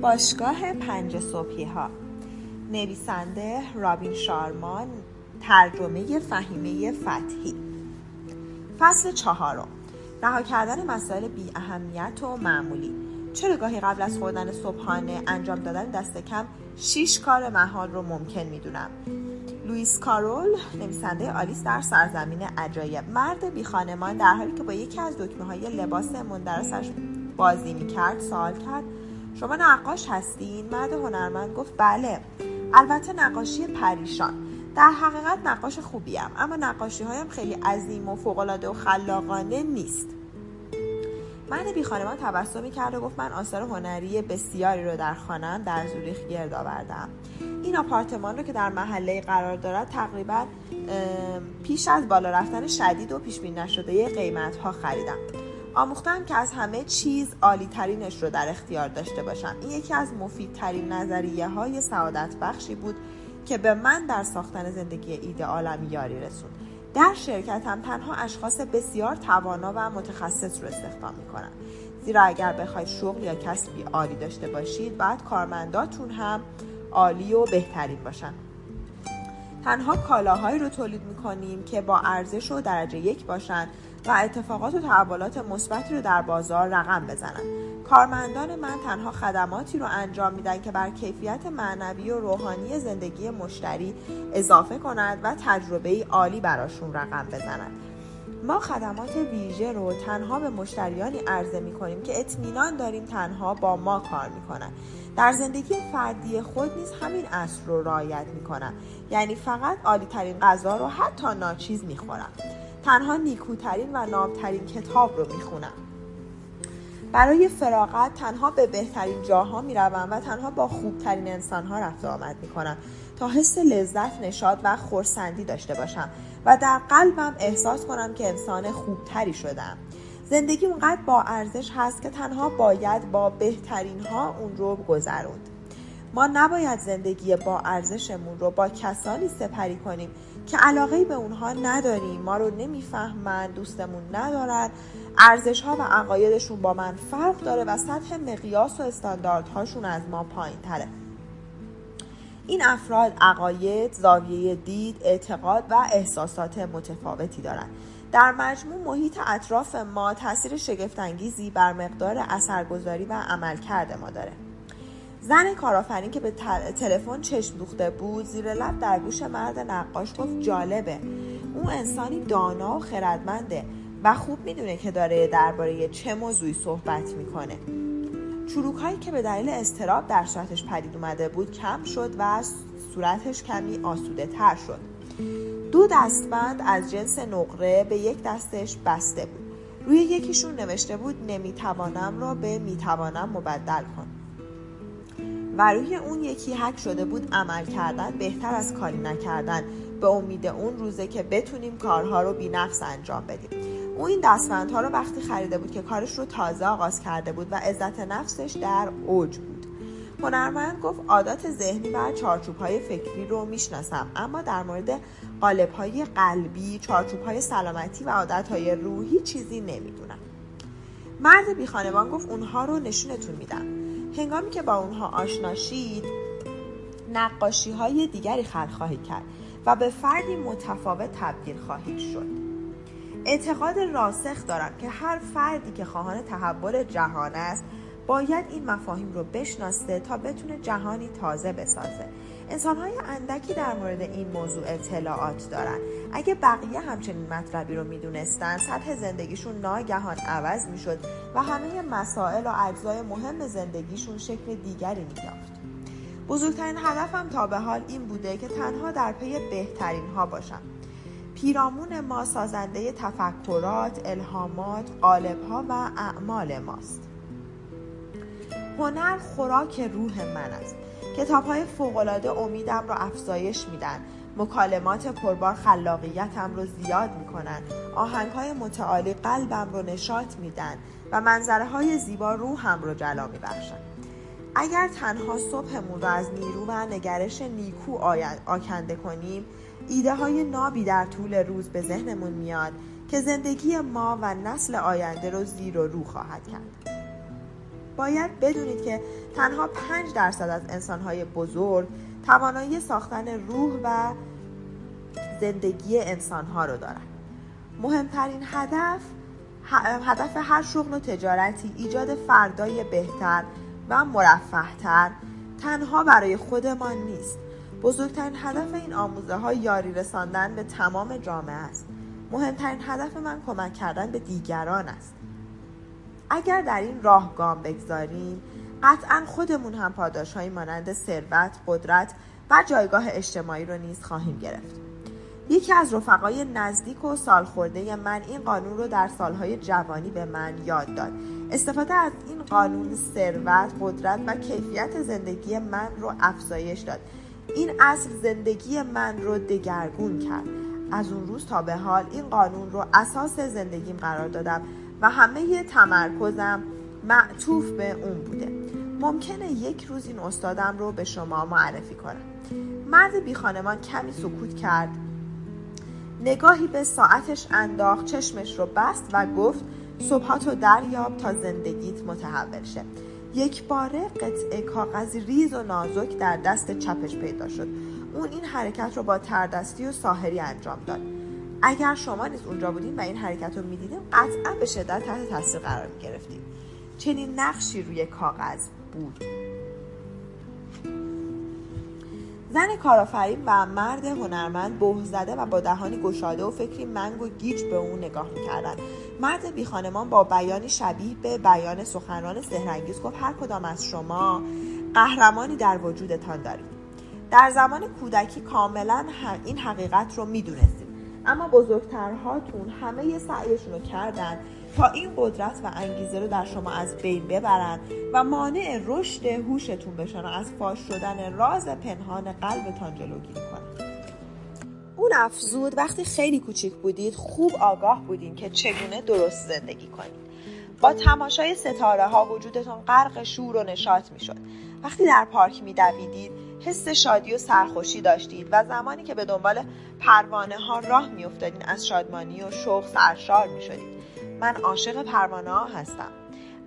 باشگاه پنج صبحی ها نویسنده رابین شارمان ترجمه فهیمه فتحی. فصل چهارم. رها کردن مسائل بی اهمیت و معمولی. چرا گاهی قبل از خوردن صبحانه انجام دادن دست کم شیش کار محال رو ممکن می‌دونم؟ لوئیس کارول نویسنده آلیس در سرزمین عجایب مرد بی خانمان در حالی که با یکی از دکمه های لباس مندرسش بازی می‌کرد سوال کرد شما نقاش هستین؟ مرد هنرمند گفت بله. البته نقاشی پریشان. در حقیقت نقاش خوبیم اما نقاشی هایم خیلی عظیم و فوقالعاده و خلاقانه نیست. مرد بی خانمان تبسمی کرد و گفت من آثار هنری بسیاری رو در خانم در زوریخ گرد آوردم. این آپارتمان رو که در محله قرار دارد تقریبا پیش از بالا رفتن شدید و پیش بینی نشده قیمت ها خریدم. آموختم که از همه چیز عالی ترینش رو در اختیار داشته باشم. این یکی از مفیدترین نظریه های سعادت بخشی بود که به من در ساختن زندگی ایدئالم یاری رسوند. در شرکتم تنها اشخاص بسیار توانا و متخصص رو استخدام می‌کنم. زیرا اگر بخواید شغل یا کسبی عالی داشته باشید باید کارمنداتون هم عالی و بهترین باشن. تنها کالاهایی رو تولید می‌کنیم که با ارزش و درجه یک باشن. و اتفاقات و تحولات مثبتی رو در بازار رقم بزنن. کارمندان من تنها خدماتی رو انجام میدن که بر کیفیت معنوی و روحانی زندگی مشتری اضافه کنند و تجربه عالی براشون رقم بزنند. ما خدمات ویژه رو تنها به مشتریانی عرضه می کنیم که اطمینان داریم تنها با ما کار می کنن. در زندگی فردی خود نیز همین اصل رو رعایت می کنم یعنی فقط عالی ترین غذا رو حتی ناچیز می خورم تنها نیکوترین و نابترین کتاب رو می خونم برای فراغت تنها به بهترین جاها می روم و تنها با خوبترین انسانها رفت آمد می کنم تا حس لذت نشاد و خورسندی داشته باشم و در قلبم احساس کنم که انسان خوبتری شدم. زندگی اونقدر با ارزش هست که تنها باید با بهترین ها اون رو گذروند. ما نباید زندگی با ارزشمون رو با کسانی سپری کنیم که علاقه به اونها نداریم ما رو نمی‌فهمن دوستمون ندارن ارزش ها و عقایدشون با من فرق داره و سطح مقیاس و استانداردهاشون از ما پایین تره این افراد عقاید، زاویه دید، اعتقاد و احساسات متفاوتی دارند. در مجموع محیط اطراف ما تاثیر شگفتانگیزی بر مقدار اثرگذاری و عملکرد ما داره. زن کارآفرین که به تلفن چشم دوخته بود زیر لب در گوش مرد نقاش گفت جالبه. اون انسانی دانا و خردمنده و خوب می‌دونه که داره درباره چه موضوعی صحبت می‌کنه. چروک هایی که به دلیل استراب در صورتش پدید اومده بود کم شد و صورتش کمی آسوده تر شد. دو دستبند از جنس نقره به یک دستش بسته بود. روی یکیشون نوشته بود نمی‌توانم را به می‌توانم مبدل کن. و روی اون یکی حک شده بود عمل کردن بهتر از کاری نکردن. به امید اون روزه که بتونیم کارها رو بی نفس انجام بدیم. او این دستبندها رو وقتی خریده بود که کارش رو تازه آغاز کرده بود و عزت نفسش در اوج بود. هنرمند گفت عادات ذهنی و چارچوب های فکری رو می‌شناسم اما در مورد قالب های قلبی چارچوب های سلامتی و عادت های روحی چیزی نمی‌دونم. مرد بی خانوان گفت اونها رو نشونتون میدم. هنگامی که با اونها آشنا شید نقاشی های دیگری خلق خواهید کرد و به فردی متفاوت تبدیل خواهید شد. اعتقاد راسخ دارم که هر فردی که خواهان تحول جهان است باید این مفاهیم رو بشناسه تا بتونه جهانی تازه بسازه. انسانهای اندکی در مورد این موضوع اطلاعات دارن. اگه بقیه همچنین مطلبی رو می‌دونستن سطح زندگیشون ناگهان عوض می‌شد و همه مسائل و اجزای مهم زندگیشون شکل دیگری مییافت. بزرگترین هدفم تا به حال این بوده که تنها در پی بهترین ها باشم. پیرامون ما سازنده تفکرات، الهامات، قالبها و اعمال ماست. هنر خوراک روح من است. کتاب های فوقلاده امیدم را افزایش میدن. مکالمات پربار خلاقیتم رو زیاد می‌کنن. آهنگ های متعالی قلبم رو نشاط میدن و منظره های زیبا روحم رو جلا میبخشن. اگر تنها صبحمون رو از نیرو و نگرش نیکو آکنده کنیم ایده های نابی در طول روز به ذهنمون میاد که زندگی ما و نسل آینده رو زیر و رو خواهد کرد. باید بدونید که تنها 5 درصد از انسانهای بزرگ توانایی ساختن روح و زندگی انسانها رو دارن. مهمترین هدف هدف هر شغل و تجارتی ایجاد فردای بهتر و مرفهتر تنها برای خودمان نیست. بزرگترین هدف این آموزه ها یاری رساندن به تمام جامعه است. مهمترین هدف من کمک کردن به دیگران است. اگر در این راه گام بگذاریم قطعا خودمون هم پاداش مانند ثروت قدرت و جایگاه اجتماعی رو نیز خواهیم گرفت. یکی از رفقای نزدیک و سالخورده من این قانون رو در سالهای جوانی به من یاد داد. استفاده از این قانون ثروت قدرت و کیفیت زندگی من رو افزایش داد. این اصل زندگی من رو دگرگون کرد. از اون روز تا به حال این قانون رو اساس زندگیم قرار دادم. و همه تمرکزم معطوف به اون بوده. ممکنه یک روز این استادم رو به شما معرفی کنم. مرد بی خانمان کمی سکوت کرد. نگاهی به ساعتش انداخت چشمش رو بست و گفت صبحاتو دریاب تا زندگیت متحول شه. یک باره قطعه کاغذ ریز و نازک در دست چپش پیدا شد. اون این حرکت رو با تردستی و ساحری انجام داد. اگر شما نیز اونجا بودین و این حرکت رو می‌دیدیم قطعا به شدت تحت تاثیر قرار می‌گرفتیم چنین نقشی روی کاغذ بود. زن کارآفرین و مرد هنرمند بوه زده و با دهانی گشاده و فکری منگ و گیج به اون نگاه می‌کردن. مرد بی خانمان با بیانی شبیه به بیان سخنران سهرنگیز گفت هر کدام از شما قهرمانی در وجودتان دارید. در زمان کودکی کاملا این حقیقت رو می‌دونستید اما بزرگترهاتون همه سعیشون رو کردن تا این قدرت و انگیزه رو در شما از بین ببرن و مانع رشد هوشتون بشن و از فاش شدن راز پنهان قلبتان جلوگیری کنن. اون افزود وقتی خیلی کوچیک بودید خوب آگاه بودین که چگونه درست زندگی کنید. با تماشای ستاره ها وجودتون غرق شور و نشاط می‌شد. وقتی در پارک میدویدید حس شادی و سرخوشی داشتید و زمانی که به دنبال پروانه ها راه میافتادین از شادمانی و شوق سرشار می‌شدید. من عاشق پروانه ها هستم.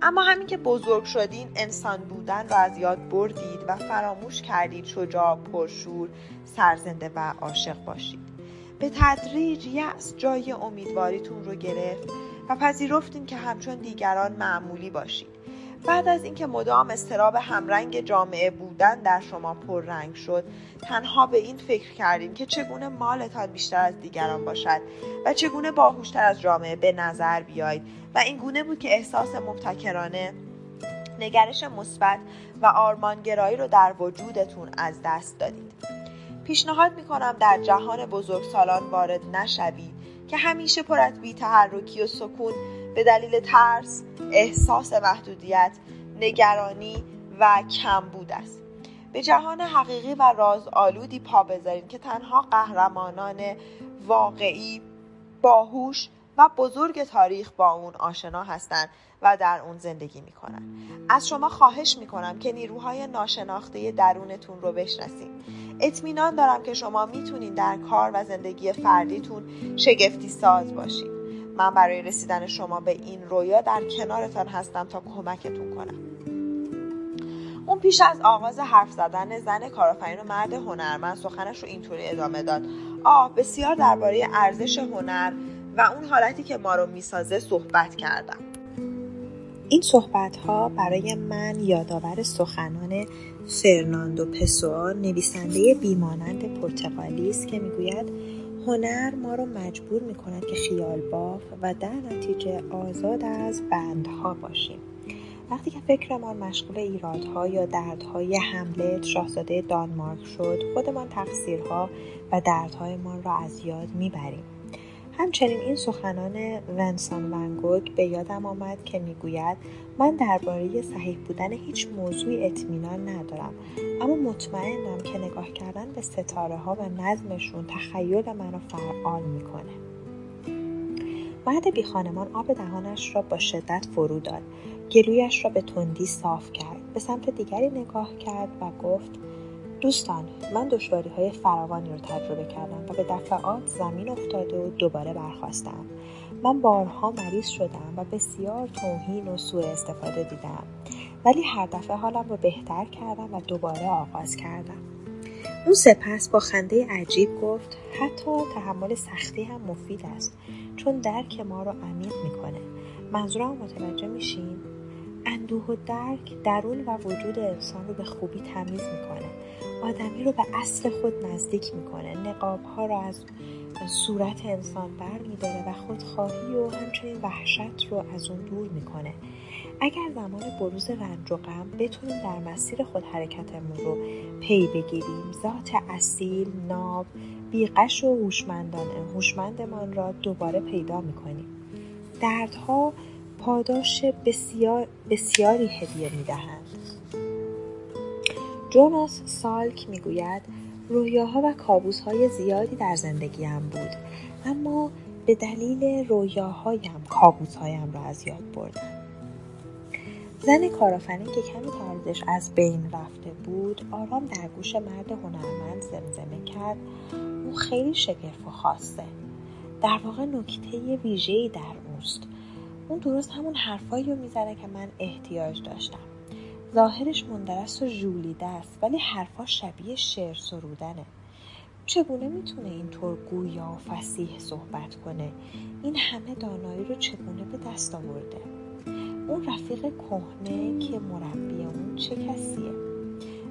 اما همین که بزرگ شدین انسان بودن را از یاد بردید و فراموش کردید شجاع پرشور سرزنده و عاشق باشید. به تدریج یأس جای امیدواریتون رو گرفت و پذیرفتین که همچون دیگران معمولی باشید. بعد از اینکه مدام استراب همرنگ جامعه بودن در شما پررنگ شد تنها به این فکر کردیم که چگونه مالتان بیشتر از دیگران باشد و چگونه باهوشتر از جامعه به نظر بیایید و این گونه بود که احساس مبتکرانه نگرش مثبت و آرمانگرایی رو در وجودتون از دست دادید. پیشنهاد می‌کنم در جهان بزرگسالان وارد نشوید که همیشه پر از بیتحرکی و سکون به دلیل ترس، احساس محدودیت، نگرانی و کمبود است. به جهان حقیقی و راز آلودی پا بذارید که تنها قهرمانان واقعی، باهوش و بزرگ تاریخ با اون آشنا هستند و در اون زندگی می‌کنن از شما خواهش می‌کنم که نیروهای ناشناخته درونتون رو بشناسید. اطمینان دارم که شما می‌تونید در کار و زندگی فردیتون شگفتی ساز باشید. من برای رسیدن شما به این رویا در کنارتان هستم تا کمکتون کنم. اون پیش از آغاز حرف زدن زن کارآفرین و مرد هنرمند سخنش رو اینطوری ادامه داد. آه بسیار درباره ارزش هنر و اون حالتی که ما رو می‌سازه صحبت کردم. این صحبت ها برای من یادآور سخنان فرناندو پسوآ نویسنده بیمانند پرتغالی است که می‌گوید هنر ما رو مجبور می کند که خیال باف و در نتیجه آزاد از بندها باشیم. وقتی که فکرمان مشغول ایرادها یا دردهای حمله شاهزاده دانمارک شد خودمان تقصیرها و دردهایمان را از یاد می‌بریم. همچنین این سخنان ونسان ونگوک به یادم آمد که می‌گوید من درباره صحیح بودن هیچ موضوعی اطمینان ندارم اما مطمئنم که نگاه کردن به ستاره ها و نظمشون تخیل منو فعال می‌کنه. مرد بی خانمان آب دهانش را با شدت فرو داد. گلویش را به تندی صاف کرد. به سمت دیگری نگاه کرد و گفت دوستان من دشواری های فراوانی رو تجربه کردم و به دفعات زمین افتاده و دوباره برخواستم من بارها مریض شدم و بسیار توهین و سوء استفاده دیدم. ولی هر دفعه حالم رو بهتر کردم و دوباره آغاز کردم. اون سپس با خنده عجیب گفت حتی تحمل سختی هم مفید است چون درک ما رو عمیق می‌کنه. منظورم متوجه میشین؟ اندوه و درک درون و وجود انسان رو به خوبی تمیز می‌کنه. آدمی رو به اصل خود نزدیک می‌کنه. نقاب ها رو از صورت انسان بر میداره و خودخواهی و همچنین وحشت رو از اون دور می‌کنه. اگر زمان بروز رنج و غم بتونیم در مسیر خود حرکتمون رو پی بگیریم ذات اصیل ناب بیقش و هوشمندانه هوشمندمان را دوباره پیدا می‌کنیم. دردها پاداش بسیار بسیاری هدیه می‌دهند جوناس سالک می‌گوید رویاها و کابوسهای زیادی در زندگیم بود اما به دلیل رویاهایم کابوسهایم را از یاد بردم. زن کارآفرین که کمی تردش از بین رفته بود آرام در گوش مرد هنرمند زمزمه کرد. او خیلی شگرف و خاصه. در واقع نکته ویژه‌ای در اوست. اون درست همون حرفایی رو می‌زنه که من احتیاج داشتم. ظاهرش مندرست و ژولیده است ولی حرفا شبیه شعر سرودنه. چگونه می‌تونه اینطور گویا و فسیح صحبت کنه؟ این همه دانایی رو چگونه به دست آورده؟ اون رفیق کهنه که مربی اون چه کسیه؟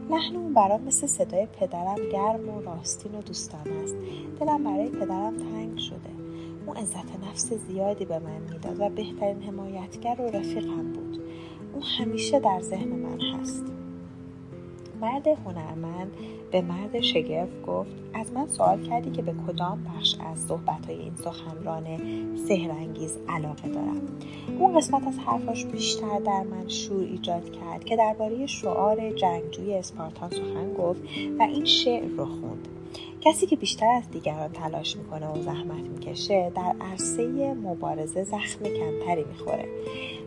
لحن اون برام مثل صدای پدرم گرم و راستین و دوستانه است. دلم برای پدرم تنگ شده. اون عزت نفس زیادی به من می‌داد و بهترین حمایتگر و رفیقم بود. او همیشه در ذهن من هست. مرد هنرمند به مرد شگرف گفت از من سوال کردی که به کدام بخش از صحبت های این سخنران سهرنگیز علاقه دارم؟ اون قسمت از حرفاش بیشتر در من شور ایجاد کرد که درباره شعار جنگجوی اسپارتان سخن گفت و این شعر رو خوند. کسی که بیشتر از دیگران تلاش می‌کنه و زحمت می‌کشه در عرصه مبارزه زخم کمتری می‌خوره.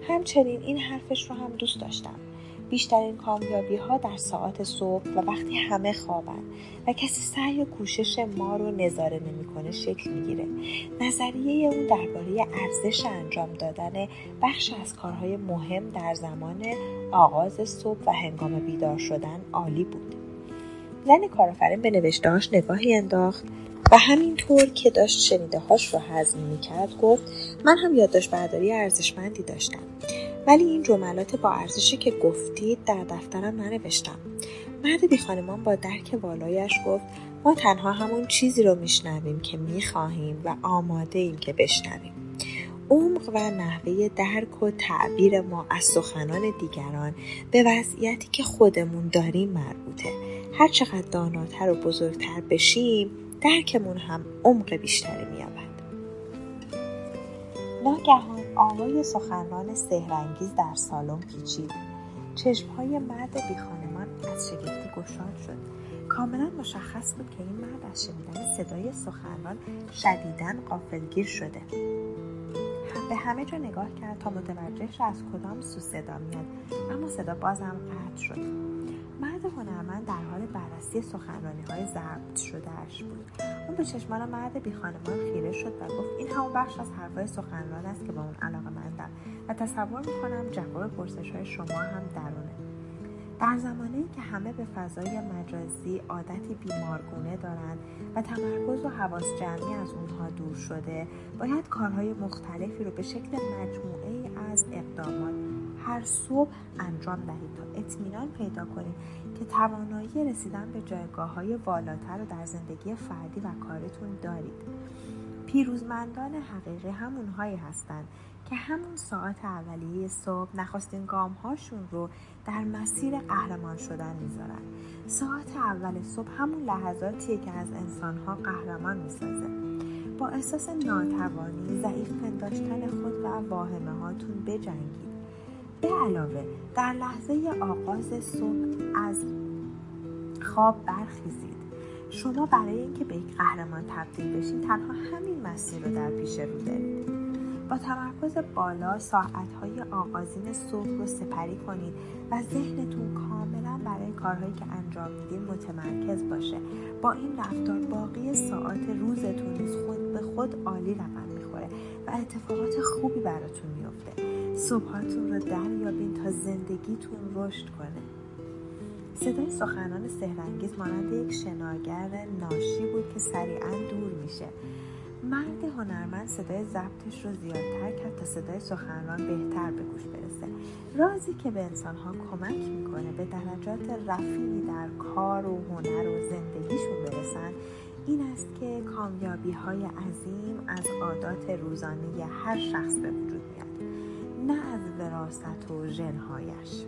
همچنین این حرفش رو هم دوست داشتم. بیشترین کامیابی ها در ساعت صبح و وقتی همه خوابن و کسی سعی و کوشش ما رو نظاره نمی‌کنه شکل می‌گیره. نظریه اون درباره ارزش انجام دادن بخش از کارهای مهم در زمان آغاز صبح و هنگام بیدار شدن عالی بود. زن کارآفرین به نوشتهاش نگاهی انداخت و همینطور که داشت شنیده هاش رو هضم می‌کرد گفت من هم یادداشت برداری ارزشمندی داشتم ولی این جملات با ارزشی که گفتید در دفترم ننوشتم. مرد بی خانمان با درک والایش گفت ما تنها همون چیزی رو میشنویم که می‌خواهیم و آماده ایم که بشنویم. عمق و نحوه درک و تعبیر ما از سخنان دیگران به وضعیتی که خودمون داریم مربوطه. هر چقدر داناتر و بزرگتر بشیم درکمون هم عمق بیشتری مییابد. ناگهان آوای سخنران سهرنگیز در سالن پیچید. چشمهای مرد بیخانمان از شگفتی گشاد شد. کاملا مشخص بود که این مرد از شنیدن صدای سخنران شدیدا قافلگیر شده. به همه جا نگاه کرد تا متوجه شد از کدام سو صدا میاد. اما صدا بازم قطع شد. مرد هنرمند در حال بررسی سخنرانی های ضبط شدهاش بود. اون به چشمان مرد بی خانمان خیره شد و گفت این همون بخش از حرفهای سخنران است که با اون علاقه مندم و تصور می‌کنم جواب پرسش های شما هم درونه. در زمانی که همه به فضای مجازی عادتی بیمارگونه دارند و تمرکز و حواس جمعی از اونها دور شده باید کارهای مختلفی رو به شکل مجموعه از اقدامات هر صبح انجام دهید تا اطمینان پیدا کنید که توانایی رسیدن به جایگاه های بالاتر رو در زندگی فردی و کارتون دارید. پیروزمندان حقیقی همونهایی هستند که همون ساعت اولیه صبح نخستین گام هاشون رو در مسیر قهرمان شدن می‌ذارن. ساعت اول صبح همون لحظاتیه که از انسانها قهرمان می‌سازه. با احساس ناتوانی ضعیف پنداشتن خود و واهمه هاتون بجنگید. به علاوه در لحظه آغاز صبح از خواب برخیزید. شما برای اینکه به یک قهرمان تبدیل بشین تنها همین مسیر رو در پیش رو دارید. با تمرکز بالا ساعتهای آغازین صبح رو سپری کنید و ذهنتون کاملا برای کارهایی که انجام میدین متمرکز باشه. با این رفتار باقی اتفاقات روزتون نیز خود به خود عالی رقم می‌خوره و اتفاقات خوبی براتون میفته صبحاتون رو دریابین تا زندگیتون رشد کنه. صدای سخنان سهرنگیز مانند یک شناگر ناشی بود که سریعا دور میشه. مرد هنرمند صدای ضبطش رو زیادتر کرد تا صدای سخنران بهتر به گوش برسه. رازی که به انسانها کمک می‌کنه به درجات رفیعی در کار و هنر و زندگیشون برسن این است که کامیابی های عظیم از عادات روزانه هر شخص به وجود میاد. نه از وراست و ژنهایش.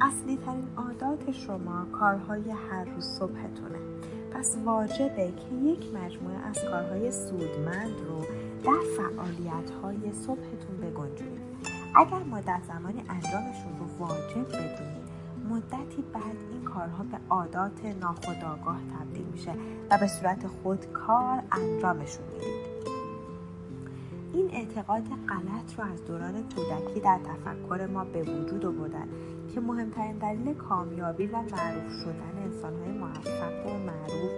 اصلی ترین عادات شما کارهای هر روز صبحتونه. پس واجبه که یک مجموعه از کارهای سودمند رو در فعالیت های صبحتون بگنجونید. اگر مدت زمانی انجامشون رو واجب بدونید مدتی بعد این کارها به عادات ناخودآگاه تبدیل میشه و به صورت خودکار انجامشون می‌دید. این اعتقاد غلط رو از دوران کودکی در تفکر ما به وجود آوردن که مهمترین دلیل کامیابی و معروف شدن انسانهای موفق و معروف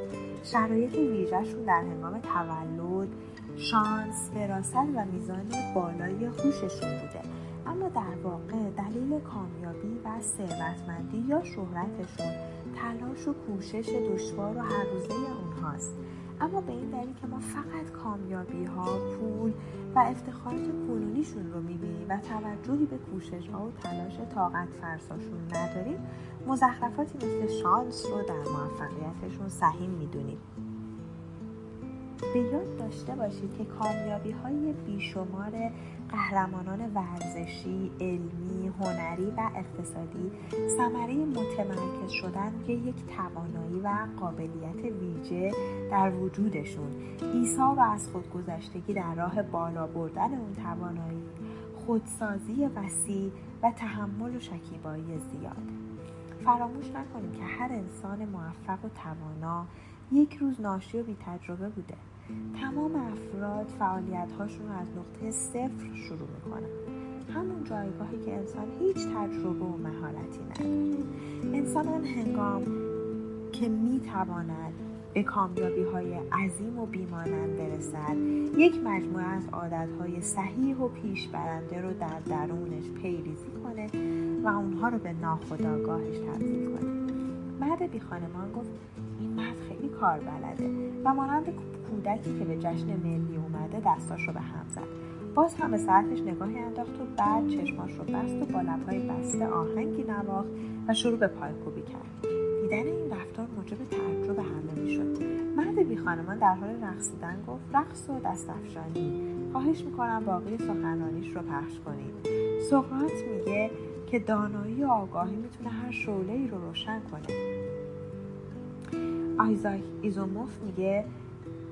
شرایط ویژهشون در هنگام تولد شانس فراست و میزان بالای هوششون بوده. اما در واقع دلیل کامیابی و ثروتمندی یا شهرتشون تلاش و کوشش دشوار و هر روزه اونهاست. اما به این دلیل که ما فقط کامیابی ها پول و افتخارات کنونیشون رو می‌بینیم و توجهی به کوشش ها و تلاش طاقت فرساشون نداریم مزخرفاتی مثل شانس رو در موفقیتشون سهیم می‌دونیم. به یاد داشته باشید که کامیابی های بیشمار قهرمانان ورزشی، علمی، هنری و اقتصادی ثمره متمرکز شدن که یک توانایی و قابلیت ویژه در وجودشون. ایثار و از خودگذشتگی در راه بالا بردن اون توانایی خودسازی وسیع و تحمل و شکیبایی زیاد. فراموش نکنیم که هر انسان موفق و توانا یک روز ناشی و بی تجربه بوده. تمام افراد فعالیت هاشون رو از نقطه صفر شروع می‌کنن. همون جایگاهی که انسان هیچ تجربه و مهارتی نداره. انسان آن هنگام که می‌تواند به کامیابی های عظیم و بیمانند برسد یک مجموعه از عادت های صحیح و پیش برنده رو در درونش پیریزی کنه و اونها رو به ناخودآگاهش تبدیل کنه. مرد بی خانمان گفت این مرد خیلی کار بلده و مانند کودکی که به جشن ملی اومده دستاش رو به هم زد. باز هم به ساعتش نگاهی انداخت و بعد چشماش رو بست و با لبهای بسته آهنگی نواخت و شروع به پایکوبی کرد. دیدن این رفتار موجب تعجب همه می‌شد. مرد بی خانمان در حال رقصیدن گفت رقص و دستافشانی. خواهش می‌کنم باقی سخنرانیش رو پخش کنید. سقراط میگه که دانایی و آگاهی می‌تونه هر شعله ای رو روشن کنه. آیزاک ایزوموف میگه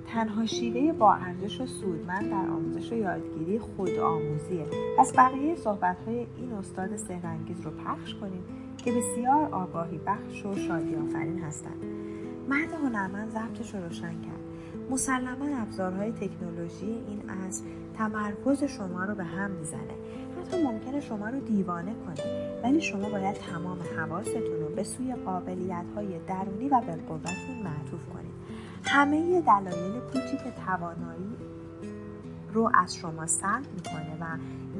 تنها شیوه با ارزش و سودمند در آموزش و یادگیری خود آموزیه. پس بقیه صحبت های این استاد سهرنگیز رو پخش کنیم که بسیار آگاهی بخش و شادی آفرین هستند. مرد هنرمند ضبطش رو روشن کرد. مسلما ابزارهای تکنولوژی این عصر تمرکز شما رو به هم می‌زنه. حتی ممکنه شما رو دیوانه کنه. ولی شما باید تمام حواستون رو به سوی قابلیت های درونی و بالقوتتون معطوف کنید. همه دلایل کوچیک توانایی رو از شما سلب می‌کنه و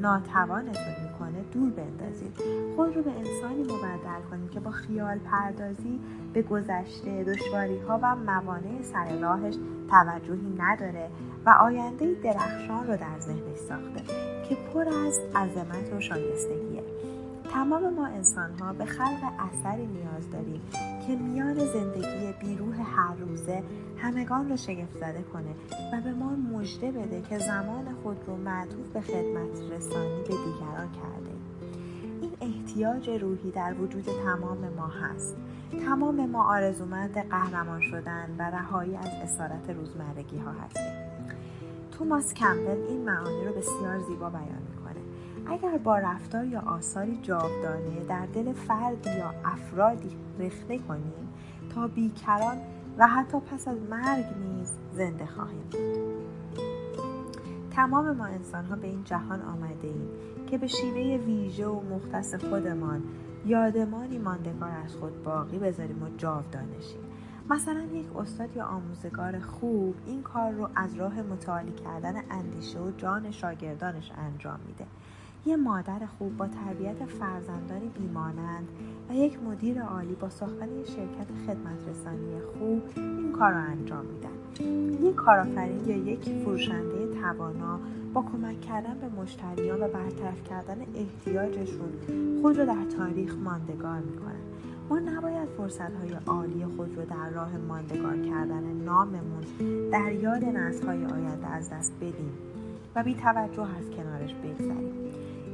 ناتوانتون می‌کنه دور بندازید. خود رو به انسانی مبدل کنید که با خیال پردازی به گذشته دشواری ها و موانع سر راهش توجهی نداره و آینده درخشان رو در ذهنش ساخته که پر از عظمت و شایستگیه. تمام ما انسان ها به خلق اثری نیاز داریم که میان زندگی بیروح هر روزه همگان را شگفت زده کنه و به ما مژده بده که زمان خود رو معطوف به خدمت رسانی به دیگران کرده. این احتیاج روحی در وجود تمام ما هست. تمام ما آرزومند قهرمان شدن و رهایی از اسارت روزمرگی ها هستیم. توماس کمبل این معانی رو بسیار زیبا بیان اگر با رفتار یا آثاری جاودانه در دل فردی یا افرادی رخنه کنیم تا بیکران و حتی پس از مرگ نیز زنده خواهیم بود. تمام ما انسان ها به این جهان آمده ایم که به شیوه ویژه و مختص خودمان یادمانی ماندگار از خود باقی بذاریم و جاودانشیم مثلا یک استاد یا آموزگار خوب این کار رو از راه متعالی کردن اندیشه و جان شاگردانش انجام میده. یه مادر خوب با تربیت فرزندانی بیمانند و یک مدیر عالی با ساختن یک شرکت خدمت رسانی خوب این کار رو انجام میدن. یک کارآفرین یا یک فروشنده توانا با کمک کردن به مشتریان و برطرف کردن احتیاجشون خود رو در تاریخ ماندگار می‌کنن. ما نباید فرصت های عالی خود رو در راه ماندگار کردن ناممون در یاد نسل های آینده از دست بدیم و بی توجه از کنارش بگذریم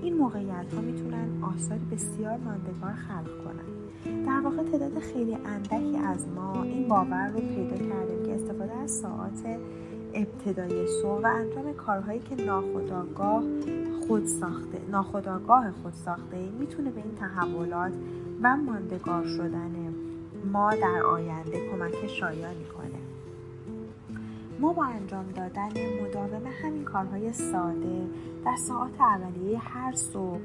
این موقعیت ها می‌تونن آثاری بسیار ماندگار خلق کنن. در واقع تعداد خیلی اندکی از ما این باور رو پیدا کردیم که استفاده از ساعات ابتدای صبح و انجام کارهایی که ناخداگاه خود ساخته ناخداگاه خود ساخته می‌تونه به این تحولات و ماندگار شدن ما در آینده کمک شایانی کنه ما با انجام دادن مداوم همین کارهای ساده در ساعت اولیه هر صبح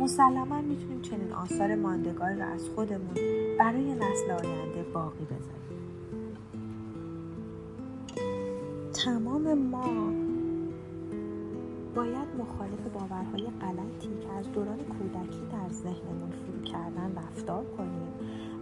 مسلما می‌تونیم چنین آثار ماندگار را از خودمون برای نسل آینده باقی بذاریم. تمام ما باید مخالف باورهای غلطی که از دوران کودکی در ذهنمون فرو کردن رفتار کنیم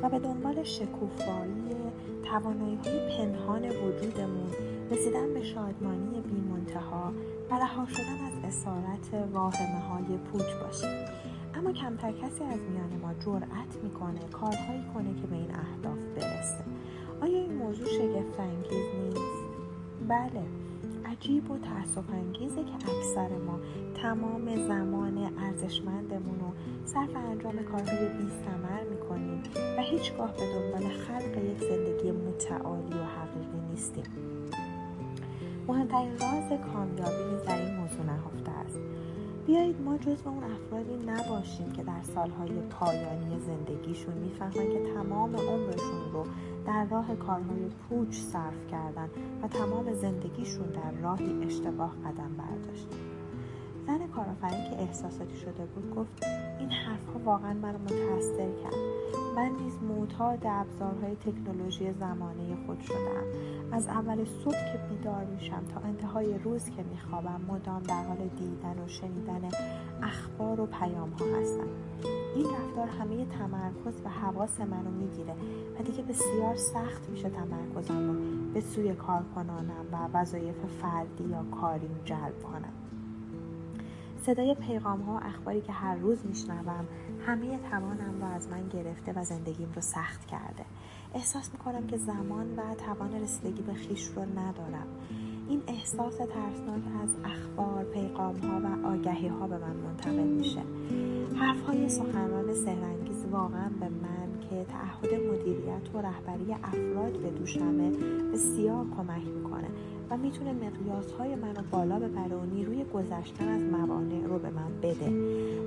و به دنبال شکوفایی توانایی های پنهان وجودمون رسیدن به شادمانی بیمنتها و رها شدن از اسارت واهمه های پوچ باشیم اما کمتر کسی از میان ما جرأت می‌کنه کارهایی کنه که به این اهداف برسه. آیا این موضوع شگفت انگیز نیست؟ بله عجیب و تأسف انگیزه که اکثر ما تمام زمان ارزشمندمون رو صرف انجام کارهای بی ثمر می‌کنیم و هیچگاه به دنبال خلق یک زندگی متعالی و حقیقی نیستیم. مهمترین راز کامیابی در این موضوع نهفته است. بیایید ما جزو اون افرادی نباشیم که در سالهای پایانی زندگیشون می‌فهمن که تمام عمرشون رو در راه کارهای پوچ صرف کردن و تمام زندگیشون در راهی اشتباه قدم برداشتن. زن کارآفرین که احساساتی شده بود گفت این حرفها واقعا منو متاثر کرد. من نیز معتاد ابزارهای تکنولوژی زمانه خود شدم از اول صبح که بیدار میشم تا انتهای روز که میخوابم مدام در حال دیدن و شنیدن اخبار و پیام ها هستم. این رفتار همه تمرکز و حواس منو می‌گیره و دیگه بسیار سخت میشه تمرکزم رو به سوی کارکنانم و وظایف فردی یا کاریم جلب کنم. صدای پیغام ها و اخباری که هر روز میشنوم همه توانم رو از من گرفته و زندگیم رو سخت کرده. احساس می‌کنم که زمان و توان رسیدگی به خیش رو ندارم. این احساس ترسناک از اخبار پیغام ها و آگهی ها به من منتقل میشه. حرف های سخنران سهرنگیز واقعا به تعهد مدیریت و رهبری افراد به دوشمه بسیار کمک می‌کنه و می‌تونه مقیاس های منو بالا ببره و نیروی گذشتن از موانع رو به من بده.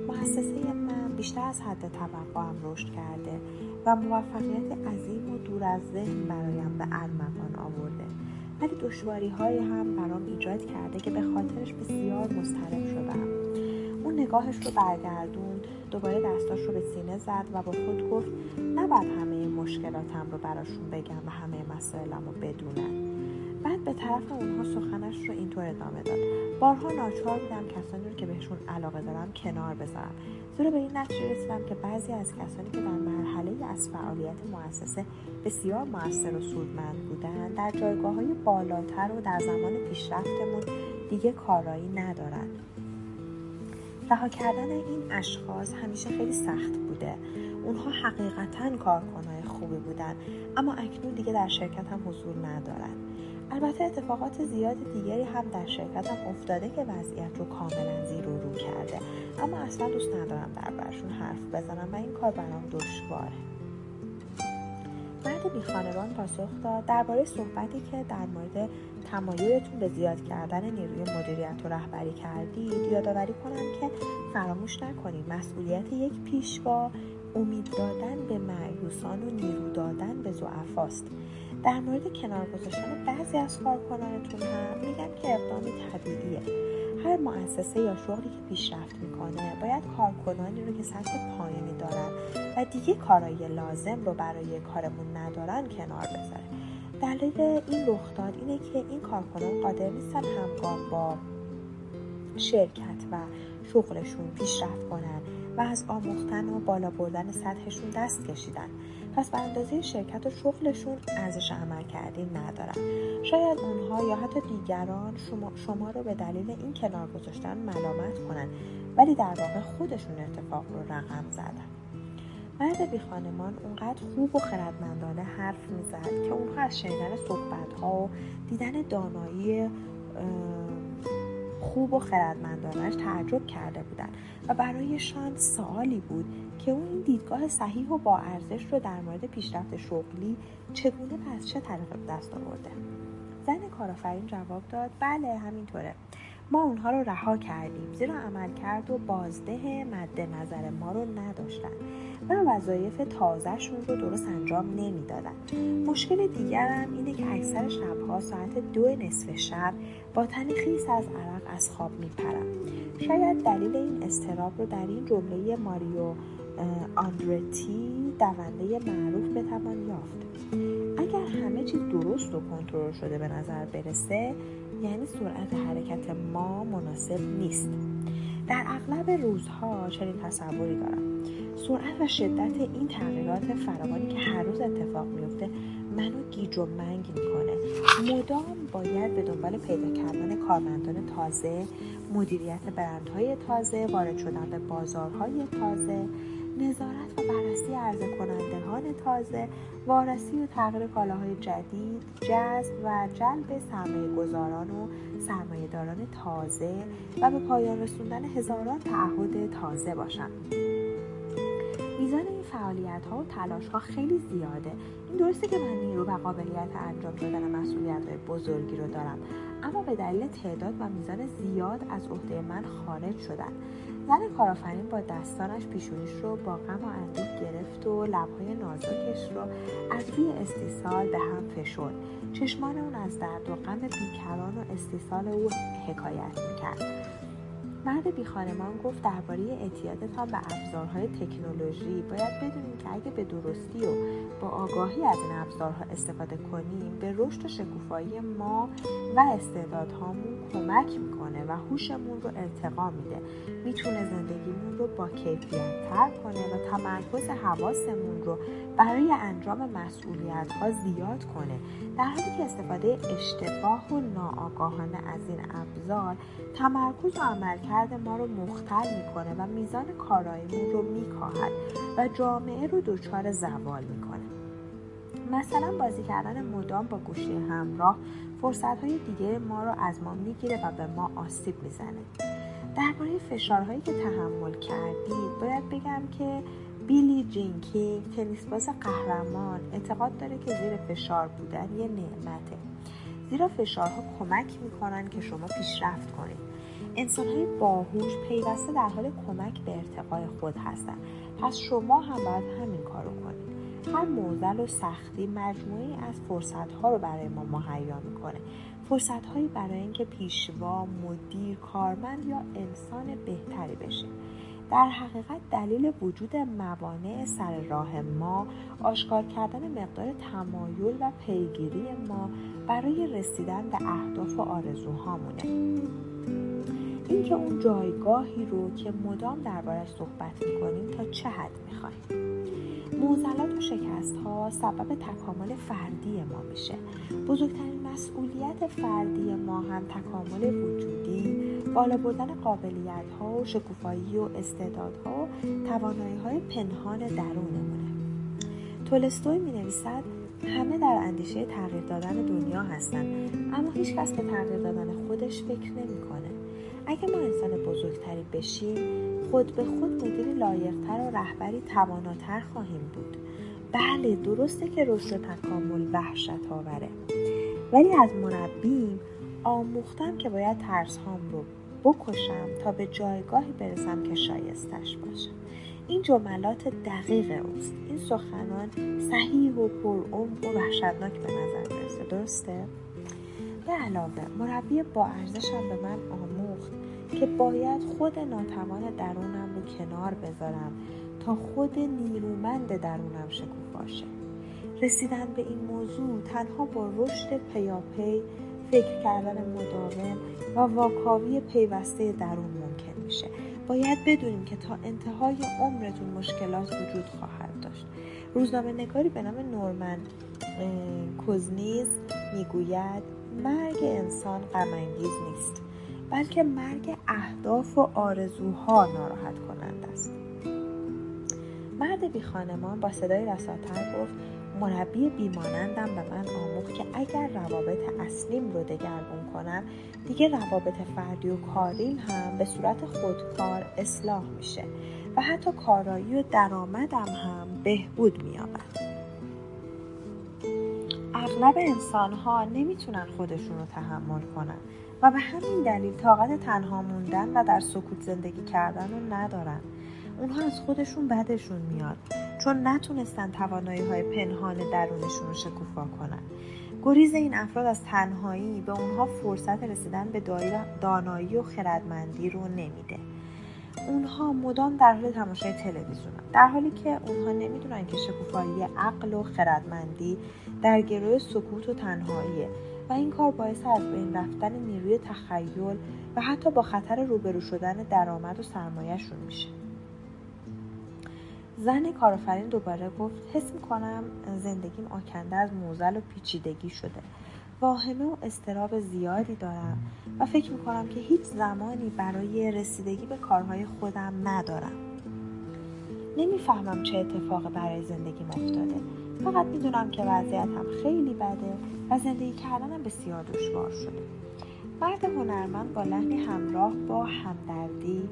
مؤسسه من بیشتر از حد توقعم رشد کرده و موفقیت عظیم و دور از ذهن برایم به ارمغان آورده. ولی دشواری های هم برام ایجاد کرده که به خاطرش بسیار مضطرب شدم. اون نگاهش رو برگردون دوباره دستاش رو به سینه زد و با خود گفت نباید همه مشکلاتم رو براشون بگم و همه مسائلم رو بدونن بعد به طرف اونها سخنش رو اینطور ادامه داد. بارها ناچار بودم کسانی رو که بهشون علاقه دارم کنار بذارم. زیرا به این نتیجه رسیدم که بعضی از کسانی که در مرحله از فعالیت مؤسسه بسیار موثر و سودمند بودند در جایگاه های بالاتر و در زمان پیشرفتمون دیگه کارایی ندارند رها کردن این اشخاص همیشه خیلی سخت بوده. اونها حقیقتا کارکنای خوبی بودن اما اکنون دیگه در شرکت هم حضور ندارند البته اتفاقات زیاد دیگری هم در شرکتم افتاده که وضعیت رو کاملا زیر و رو کرده. اما اصلا دوست ندارم برشون حرف بزنم و این کار برام دشواره. مرد بیخانوان پاسخ داد درباره صحبتی که در مورد تمایلتون به زیاد کردن نیروی مدیریت و رهبری کردید یادآوری کنم که فراموش نکنید مسئولیت یک پیشوا امید دادن به معیوسان و نیرو دادن به ضعفاست. در مورد کنار گذاشتن بعضی از کارکنانتون هم میگم که اقدامی طبیعیه هر مؤسسه یا شغلی که پیشرفت می‌کنه باید کارکنانی رو که سطح پایینی دارن و دیگه کارایی لازم رو برای کارمون ندارن کنار بذاره. دلیل این رخداد اینه که این کارکنان قادر نیستن همگام با شرکت و شغلشون پیشرفت کنن و از آموختن و بالا بردن سطحشون دست کشیدن. پس به اندازه شرکت و شغلشون ارزش عمل کردی ندارن. شاید اونها یا حتی دیگران شما, شما رو به دلیل این کنار گذاشتن ملامت کنن ولی در واقع خودشون اتفاق رو رقم زدن. مرد بی خانمان اونقدر خوب و خردمندانه حرف می‌زد که اونها از شنیدن صحبت ها و دیدن دانایی خوب و خردمندانش تعجب کرده بودند و برایشان سوالی بود که او این دیدگاه صحیح و با ارزش رو در مورد پیشرفت شغلی چگونه و از چه طریق دست آورده؟ زن کارآفرین جواب داد بله همینطوره. ما اونها رو رها کردیم زیرا عمل کرد و بازده مد نظر ما رو نداشتن و وظایف تازهشون رو درست انجام نمی‌دادن. مشکل دیگرم اینه که اکثر شبها ساعت دو نصف شب با تنی خیس از عرق از خواب میپرم شاید دلیل این استراب رو در این جمله ماریو آندرتی دونده معروف بتوان یافت. اگر همه چیز درست و کنترل شده به نظر برسه یعنی سرعت حرکت ما مناسب نیست. در اغلب روزها چنین تصوری دارم. سرعت و شدت این تغییرات فراوانی که هر روز اتفاق میفته منو گیج و منگ می‌کنه. مدام باید به دنبال پیدا کردن کارمندان تازه مدیریت برندهای تازه وارد شدن به بازارهای تازه نظارت و بررسی عرضه کنندگان تازه وارسی و تغییر کالاهای جدید جذب و جلب سرمایه گذاران و سرمایه داران تازه و به پایان رسوندن هزاران تعهد تازه باشند. میزان این فعالیت ها و تلاش ها خیلی زیاده. این درسته که من نیرو و قابلیت انجام دادن مسئولیت های بزرگی رو دارم اما به دلیل تعداد و میزان زیاد از عهده من خارج شدن. زن کارآفرین با دستانش پیشونیش رو با غم و اندوه گرفت و لبهای نازکش رو از روی استیصال به هم فشرد. چشمان اون از درد و غم بیکران و استیصال او حکایت می‌کرد. مرد بی خانمان گفت درباره اعتیادتان به ابزارهای تکنولوژی باید بدونیم که اگه به درستی و با آگاهی از این ابزارها استفاده کنیم به رشد و شکوفایی ما و استعدادهامون کمک می‌کنه و هوشمون رو ارتقا میده. می‌تونه زندگیمون رو با کیفیت تر کنه و تمرکز حواسمون رو برای انجام مسئولیت ها زیاد کنه. در حالی که استفاده اشتباه و ناآگاهانه از این ابزار تمرکز و عملکرد ما رو مختل می‌کنه و میزان کاراییمون رو میکاهد و جامعه رو دچار زوال می‌کنه. مثلا بازی کردن مدام با گوشی همراه فرصت های دیگه ما رو از ما می‌گیره و به ما آسیب می‌زنه. درباره فشارهایی که تحمل کردید باید بگم که بیلی جینکینگ تنیسباز قهرمان اعتقاد داره که زیر فشار بودن یه نعمته. زیرا فشارها کمک می‌کنن که شما پیشرفت کنید. انسانهای باهوش پیوسته در حال کمک به ارتقای خود هستند پس شما هم باید همین کارو کنید. هر موزل و سختی مجموعی از فرصتها رو برای ما مهیا می‌کنه. فرصتهایی برای اینکه پیشوا مدیر کارمند یا انسان بهتری بشیم در حقیقت دلیل وجود موانع سر راه ما آشکار کردن مقدار تمایل و پیگیری ما برای رسیدن به اهداف و آرزوهامونه. اینکه اون جایگاهی رو که مدام دربارش صحبت می‌کنیم تا چه حد می‌خوایم. موزلات و شکست ها سبب تکامل فردی ما میشه. بزرگترین مسئولیت فردی ما هم تکامل وجودی بالا بردن قابلیت ها و شکوفایی و استعدادها و توانایی های پنهان درونمونه. تولستوی می نویسد همه در اندیشه تغییر دادن دنیا هستند اما هیچ کس به تغییر دادن خودش فکر نمی‌کنه. اگه ما انسان بزرگتری بشیم خود به خود مدیری لایقتر و رهبری تواناتر خواهیم بود. بله درسته که رشد تکامل وحشت آوره ولی از مربیم آموختم که باید ترس هام رو بکشم تا به جایگاهی برسم که شایستش باشم این جملات دقیق اوست. این سخنان صحیح و پرعمق و وحشتناک به نظر می‌رسه. درسته؟ به علاوه مربی با ارزشم به من آموخت که باید خود ناتوان درونم رو کنار بذارم تا خود نیرومند درونم شکوفا باشه رسیدن به این موضوع تنها با رشد پیاپی فکر کردن مداوم و واکاوی پیوسته درون ممکن میشه. باید بدونیم که تا انتهای عمرتون مشکلات وجود خواهد داشت. روزنامه نگاری به نام نورمن کوزنیز می‌گوید مرگ انسان غمانگیز نیست. بلکه مرگ اهداف و آرزوها ناراحت کنند است. مرد بی خانمان با صدای رساتر گفت مربی بیمانندم به من آموخت که اگر روابط اصلیم رو دگرگون کنم دیگه روابط فردی و کاریم هم به صورت خودکار اصلاح میشه و حتی کارایی و درآمدم هم بهبود مییابد. اغلب انسان ها نمی‌تونن خودشون رو تحمل کنن. و به همین دلیل طاقت تنها موندن و در سکوت زندگی کردن رو ندارن. اونها از خودشون بدشون میاد چون نتونستن توانایی های پنهان درونشون رو شکوفا کنن. گریز این افراد از تنهایی به اونها فرصت رسیدن به دانایی و خردمندی رو نمیده. اونها مدام در حال تماشای تلویزیون در حالی که اونها نمی‌دونن که شکوفایی عقل و خردمندی در گروه سکوت و تنهاییه. و این کار باعث از بین رفتن نیروی تخیل و حتی با خطر روبرو شدن درآمد و سرمایهشون میشه. زن کارآفرین دوباره گفت حس می‌کنم زندگیم آکنده از موزل و پیچیدگی شده. واهمه و استراب زیادی دارم و فکر می‌کنم که هیچ زمانی برای رسیدگی به کارهای خودم ندارم. نمی‌فهمم چه اتفاق برای زندگیم افتاده. فقط می‌دونم که وضعیتم خیلی بده و زندگی کردنم بسیار دشوار شده. مرد هنرمند با لحنی همراه با همدردی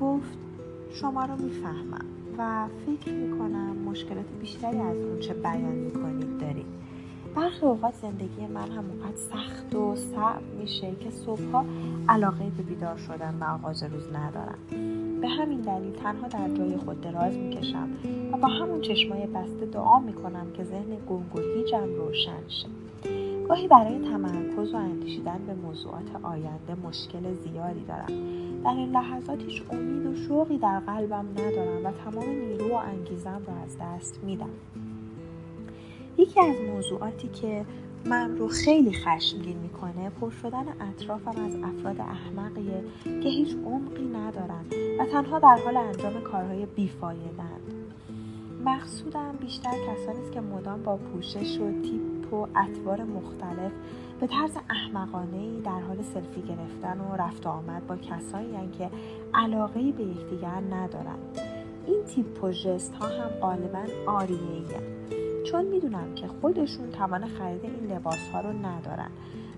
گفت شما رو می‌فهمم و فکر می‌کنم مشکلات بیشتری از اون چه بیان می‌کنید دارید. برخی اوقات زندگی من هم اونقدر سخت و صعب میشه که صبحها علاقه به بیدار شدن و آغاز روز ندارم. به همین دلیل تنها در جای خود دراز می‌کشم و با همون چشمای بسته دعا می‌کنم که ذهن گنگ و روشن شه. گاهی برای تمرکز و اندیشیدن به موضوعات آینده مشکل زیادی دارم. در این لحظات امید و شوقی در قلبم ندارم و تمام نیرو و انگیزم را از دست میدم. یکی از موضوعاتی که من رو خیلی خشمگین می‌کنه. پر شدن اطرافم از افراد احمقیه که هیچ عمقی ندارن و تنها در حال انجام کارهای بیفایدند مقصودم بیشتر کسانی است که مدام با پوشش و تیپ و اطوار مختلف به طرز احمقانه ای در حال سلفی گرفتن و رفت آمد با کسایی که علاقه به یکدیگر ندارند. این تیپ و جست ها هم غالبا آریه چون می‌دونم که خودشون توان خرید این لباس ها رو ندارن.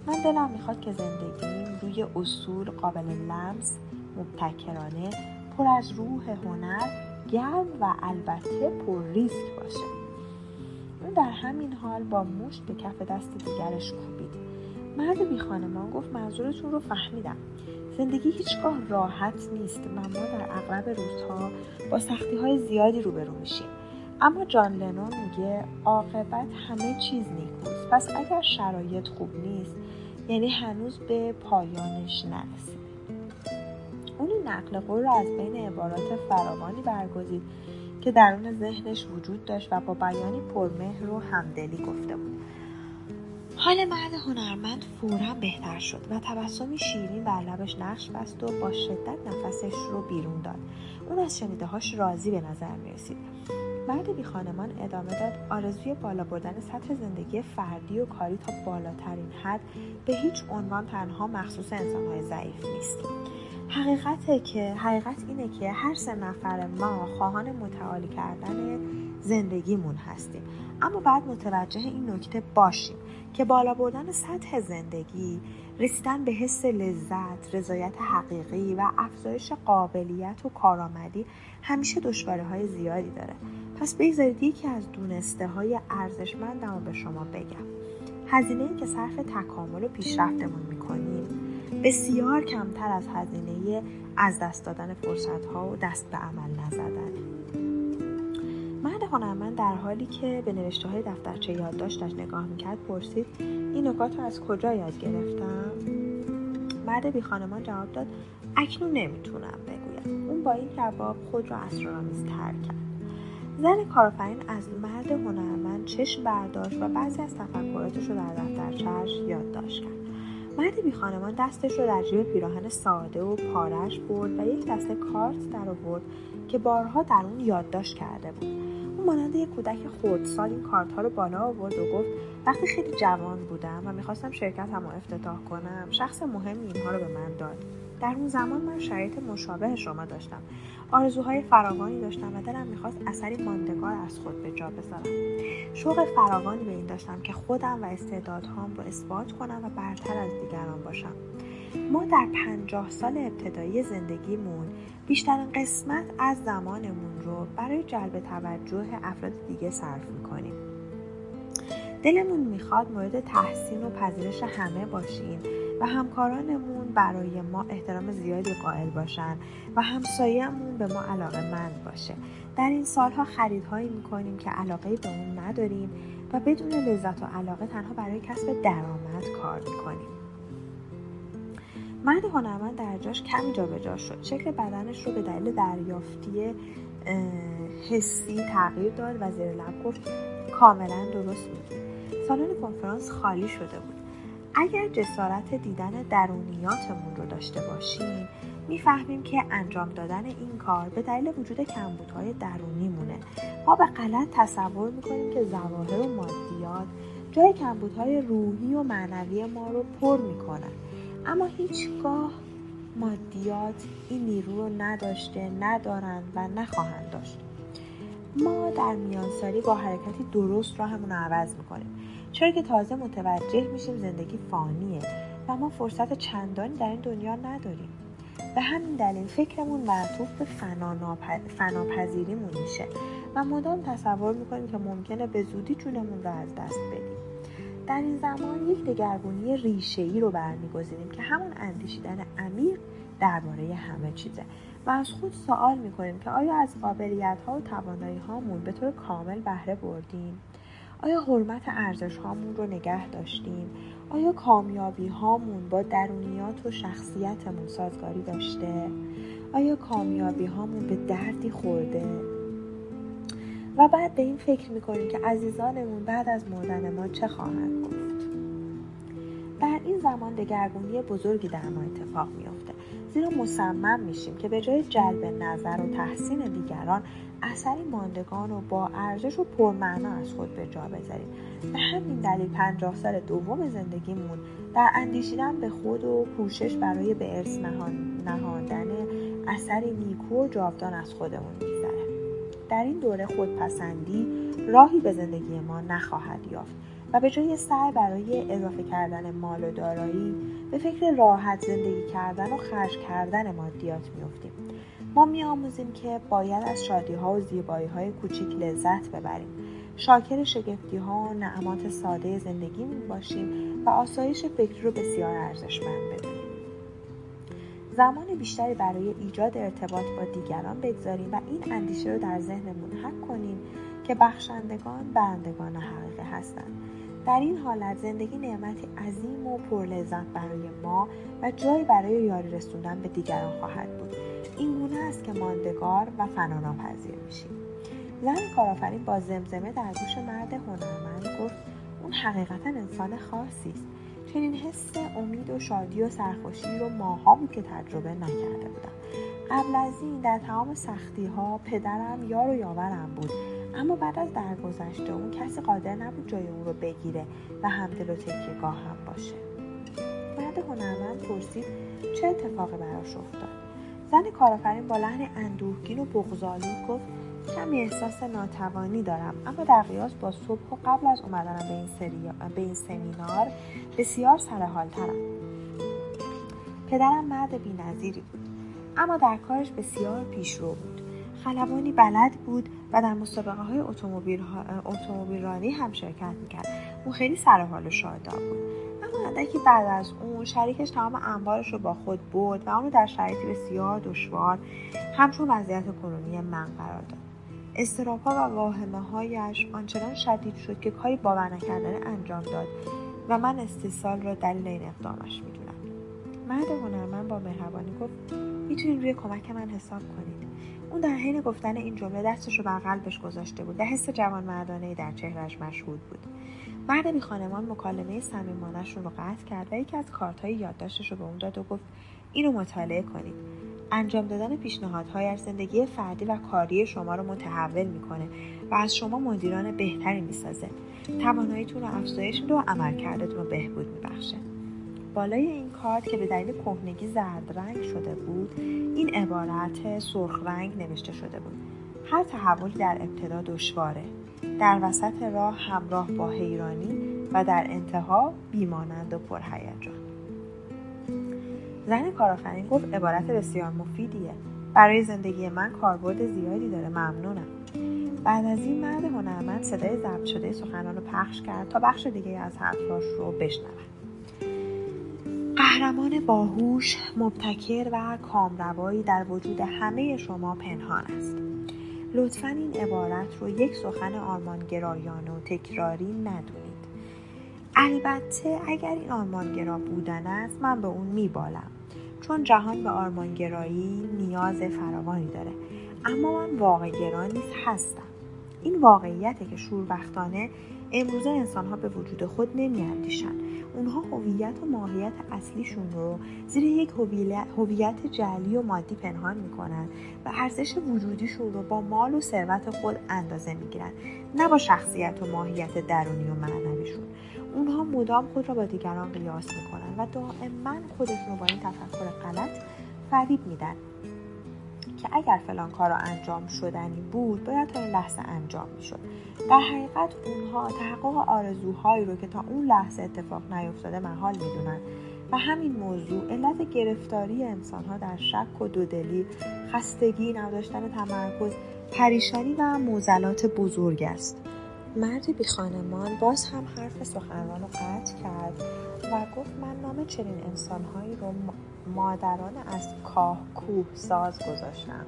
من دلم می‌خواد که زندگیم روی اصول قابل لمس مبتکرانه پر از روح هنر گرم و البته پر ریسک باشه. اون در همین حال با مشت به کف دست دیگرش کوبید. مرد بی خانمان گفت منظورتون رو فهمیدم. زندگی هیچگاه راحت نیست و ما در اغلب روزها با سختی های زیادی روبرو میشیم. اما جان لنون میگه عاقبت همه چیز نیکوست. پس اگر شرایط خوب نیست یعنی هنوز به پایانش نرسید اون این نقل قول رو از بین عبارات فراوانی برگزید که درون ذهنش وجود داشت و با بیانی پرمهر و همدلی گفته بود. حال مرد هنرمند فورا بهتر شد و تبسمی شیرین بر لبش نقش بست و با شدت نفسش رو بیرون داد. اون از شنیدههاش راضی به نظر می رسید مرد بی خانمان ادامه داد آرزوی بالا بردن سطح زندگی فردی و کاری تا بالاترین حد به هیچ عنوان تنها مخصوص انسانهای ضعیف نیست. حقیقته که حقیقت اینه که هر سه نفر ما خواهان متعالی کردن زندگیمون هستیم. اما بعد متوجه این نکته باشیم که بالا بردن سطح زندگی رسیدن به حس لذت، رضایت حقیقی و افزایش قابلیت و کارآمدی همیشه دشواره های زیادی داره. پس بگذارید یکی از دونسته های ارزشمندم به شما بگم. هزینه که صرف تکامل و پیشرفتمون می‌کنیم بسیار کمتر از هزینه از دست دادن فرصت ها و دست به عمل نزدن. مرد هنرمند در حالی که به نوشته های دفترچه یادداشتش نگاه می‌کرد پرسید این نکات رو از کجا یاد گرفتم؟ مرد بی خانمان جواب داد اکنون نمی‌تونم بگویم. اون با این جواب خود را اسرارآمیزتر کرد. زن کارآفرین از مرد هنرمند چشم برداشت و بعضی از تفکراتش رو در دفترچهاش یادداشت کرد. مرد بی خانمان دستش رو در جیب پیراهن ساده و پارش برد و یک دسته کارت در آورد که بارها در اون یادداشت کرده بود. مانند یک کودک خردسال این کارت ها رو بالا آورد و گفت وقتی خیلی جوان بودم و می‌خواستم شرکت هم افتتاح کنم شخص مهمی اینها رو به من داد. در اون زمان من شرایط مشابه شما داشتم. آرزوهای فراوانی داشتم و دلم می‌خواست اثری ماندگار از خود به جا بذارم. شوق فراوانی به این داشتم که خودم و استعدادهام رو اثبات کنم و برتر از دیگران باشم. ما در پنجاه سال ابتدایی زندگیمون بیشترین قسمت از زمانمون رو برای جلب توجه افراد دیگه صرف می‌کنیم. دلمون می‌خواد مورد تحسین و پذیرش همه باشیم و همکارانمون برای ما احترام زیادی قائل باشن و همسایهمون به ما علاقه مند باشه. در این سالها خریدهایی می‌کنیم که علاقه به اون نداریم و بدون لذت و علاقه تنها برای کسب درآمد کار می‌کنیم. مرد هنرمند در جاش کمی جابجا شد. شکل بدنش رو به دلیل دریافتی حسی تغییر داد و زیر لب گفت کاملا درست میگی سالن کنفرانس خالی شده بود. اگر جسارت دیدن درونیاتمون رو داشته باشیم می‌فهمیم که انجام دادن این کار به دلیل وجود کمبودهای درونی مونه ما به غلط تصور می‌کنیم که ظواهر و مادیات جای کمبودهای روحی و معنوی ما رو پر می‌کنن. اما هیچگاه مادیات این نیرو رو نداشته ندارند و نخواهند داشت. ما در میانسالی با حرکتی درست راهمون رو عوض می‌کنیم. چرا که تازه متوجه میشیم زندگی فانیه و ما فرصت چندانی در این دنیا نداریم. به همین دلیل فکرمون معطوف به فناپذیریمون میشه و مدام تصور می‌کنیم که ممکنه به زودی جونمون رو از دست بدیم. در این زمان یک دگرگونی ریشه ای رو برمیگزینیم که همون اندیشیدن عمیق درباره همه چیزه و از خود سوال می‌کنیم که آیا از قابلیت ها و توانایی هامون به طور کامل بهره بردیم آیا حرمت ارزش هامون رو نگه داشتیم؟ آیا کامیابی هامون با درونیات و شخصیتمون سازگاری داشته؟ آیا کامیابی هامون به دردی خورده؟ و بعد به این فکر می‌کنیم که عزیزانمون بعد از مردن ما چه خواهند گفت. در این زمان دگرگونی بزرگی در ما اتفاق میافته. زیرا مصمم میشیم که به جای جلب نظر و تحسین دیگران اثری ماندگان و با ارزش و پرمعنا از خود به جا بذاریم. به همین دلیل پنجاه سال دوم زندگیمون در اندیشیدن به خود و کوشش برای به ارث نهاندن اثری نیکو و جاودان از خودمون میگذره. در این دوره خودپسندی راهی به زندگی ما نخواهد یافت و به جای سعی برای اضافه کردن مال و دارایی به فکر راحت زندگی کردن و خرج کردن مادیات میافتیم. ما میآموزیم که باید از شادی ها و زیبایی های کوچیک لذت ببریم. شاکر شگفتی ها و نعمات ساده زندگی می باشیم و آسایش فکری رو بسیار ارزشمند بدونیم. زمان بیشتری برای ایجاد ارتباط با دیگران بگذاریم و این اندیشه رو در ذهنمون حک کنیم که بخشندگان برندگان حقیقی هستند. در این حالت زندگی نعمتی عظیم و پرلذت برای ما و جایی برای یاری رسوندن به دیگران خواهد بود. این گونه است که ماندگار و فناناپذیر میشیم. زن کارآفرین با زمزمه در گوش مرد هنرمند گفت اون حقیقتا انسان خاصی است. چنین حس امید و شادی و سرخوشی رو ماها بود که تجربه نکرده بودم. قبل از این در تمام سختی ها پدرم یار و یاورم بود. اما بعد از درگذشته اون کسی قادر نبود جای اون رو بگیره و همدل و تکیهگاه هم باشه. مرد هنرمند پرسید چه اتفاقی براش افتاد؟ زن کارآفرین با لحن اندوهگین و بغضآلود گفت کمی احساس ناتوانی دارم اما در قیاس با صبح و قبل از اومدنم به این, سری... به این سمینار بسیار سرحالترم. پدرم مرد بینظیری بود اما در کارش بسیار پیشرو بود. خلبانی بلد بود و در مسابقه های اتومبیل رانی هم شرکت می‌کرد. او خیلی سر حال و شاداب بود. اما اندکی بعد از اون شریکش تمام انبارش رو با خود برد و اونو در شرایطی بسیار دشوار همچون وضعیت کنونی من قرار داد. استراپا و واهمه هایش آنچنان شدید شد که کاری باور نکردنه انجام داد. و من استیصال را دلیل این اقدامش می‌دونم. مرد هنرمند با مهربانی گفت می‌تونین روی کمک من حساب کنید. اون در حین گفتن این جمله دستش رو بر قلبش گذاشته بود و حس جوان مردانه در چهرش مشهود بود. مرد بی خانمان مکالمه صمیمانش رو قطع کرد و یکی از کارت های یادداشتش رو به اون داد و گفت اینو مطالعه کنید. انجام دادن پیشنهادهایش زندگی فردی و کاری شما رو متحول می‌کنه و از شما مدیران بهتری می‌سازه. تواناییتون رو افزایش میده و عملکردتون رو بهبود میبخشه. بالای این کارت که به دلیل کهنگی زرد رنگ شده بود این عبارت سرخ رنگ نوشته شده بود. هر تحولی در ابتدا دشواره. در وسط راه همراه با حیرانی و در انتها بیمانند و پرهیجان. زن کارآفرین گفت عبارت بسیار مفیدیه. برای زندگی من کاربرد زیادی داره ممنونم. بعد از این مرد هنرمند صدای ضبط شده سخنان رو پخش کرد تا بخش دیگه از حرفاش رو بشنود قهرمان باهوش مبتکر و کامروایی در وجود همه شما پنهان است. لطفا این عبارت رو یک سخن آرمانگرایانه و تکراری ندونید. البته اگر این آرمانگرا بودن است من به اون میبالم. چون جهان به آرمانگرایی نیاز فراوانی داره. اما من واقع نیز هستم. این واقعیته که شوربختانه امروزه انسان ها به وجود خود نمیاندیشند. اونها هویت و ماهیت اصلیشون رو زیر یک هویت جعلی و مادی پنهان می‌کنن و ارزش وجودیشون رو با مال و ثروت خود اندازه می‌گیرن نه با شخصیت و ماهیت درونی و معنویشون. اونها مدام خود را با دیگران قیاس می‌کنن و دائما خودشون رو با این تفکر غلط فریب میدن که اگر فلان کار را انجام شدنی بود باید تا این لحظه انجام می‌شد. در حقیقت اونها تحقق آرزوهایی رو که تا اون لحظه اتفاق نیفتاده محال می‌دونن و همین موضوع علت گرفتاری انسانها در شک و دودلی خستگی نداشتن تمرکز پریشانی و موزلات بزرگ است. مرد بی خانمان باز هم حرف سخنران رو قطع کرد و گفت من نام چنین انسانهایی رو مادران از کاه کوه ساز گذاشتم.